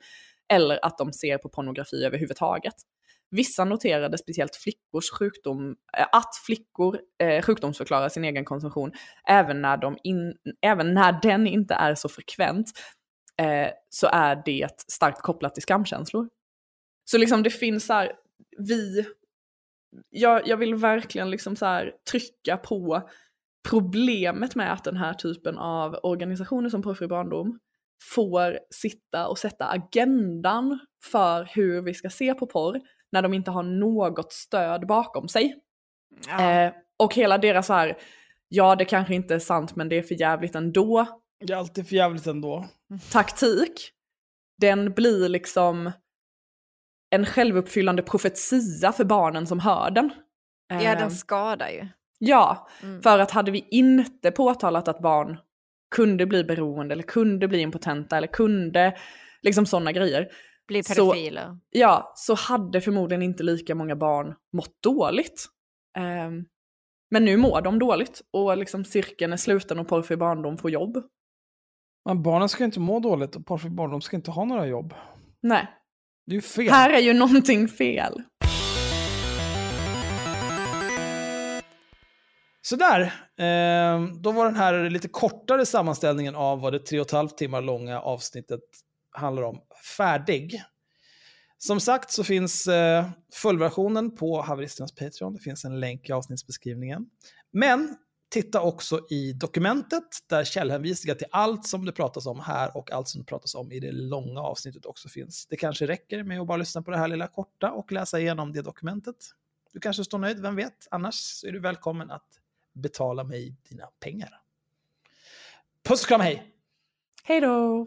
eller att de ser på pornografi överhuvudtaget. Vissa noterade speciellt flickors sjukdom, eh, att flickor eh, sjukdomsförklarar sin egen konsumtion även när, de in, även när den inte är så frekvent eh, så är det starkt kopplat till skamkänslor. Så liksom det finns så här, vi, jag, jag vill verkligen liksom så här trycka på problemet med att den här typen av organisationer som Porrfri barndom får sitta och sätta agendan för hur vi ska se på porr när de inte har något stöd bakom sig. Ja. Eh, och hela deras så här, ja det kanske inte är sant men det är för jävligt ändå. Det är alltid för jävligt ändå. Taktik, den blir liksom en självuppfyllande profetia för barnen som hör den. Ja, den eh, skadar ju. Ja, mm. för att hade vi inte påtalat att barn kunde bli beroende eller kunde bli impotenta eller kunde, liksom sådana grejer, bli pedofiler. Så, ja, så hade förmodligen inte lika många barn mått dåligt. Um, men nu mår de dåligt och liksom cirkeln är sluten och porrfri barndom får jobb. Men barnen ska inte må dåligt och porrfri barndom ska inte ha några jobb. Nej. Det är ju fel. Här är ju någonting fel. Sådär, eh, då var den här lite kortare sammanställningen av vad det tre och ett halvt timmar långa avsnittet handlar om färdig. Som sagt så finns eh, fullversionen på haveristernas Patreon. Det finns en länk i avsnittsbeskrivningen. Men titta också i dokumentet där källhänvisningar till allt som det pratas om här och allt som det pratas om i det långa avsnittet också finns. Det kanske räcker med att bara lyssna på det här lilla korta och läsa igenom det dokumentet. Du kanske står nöjd, vem vet? Annars är du välkommen att betala mig dina pengar. Puss och kram, hej! Hej då!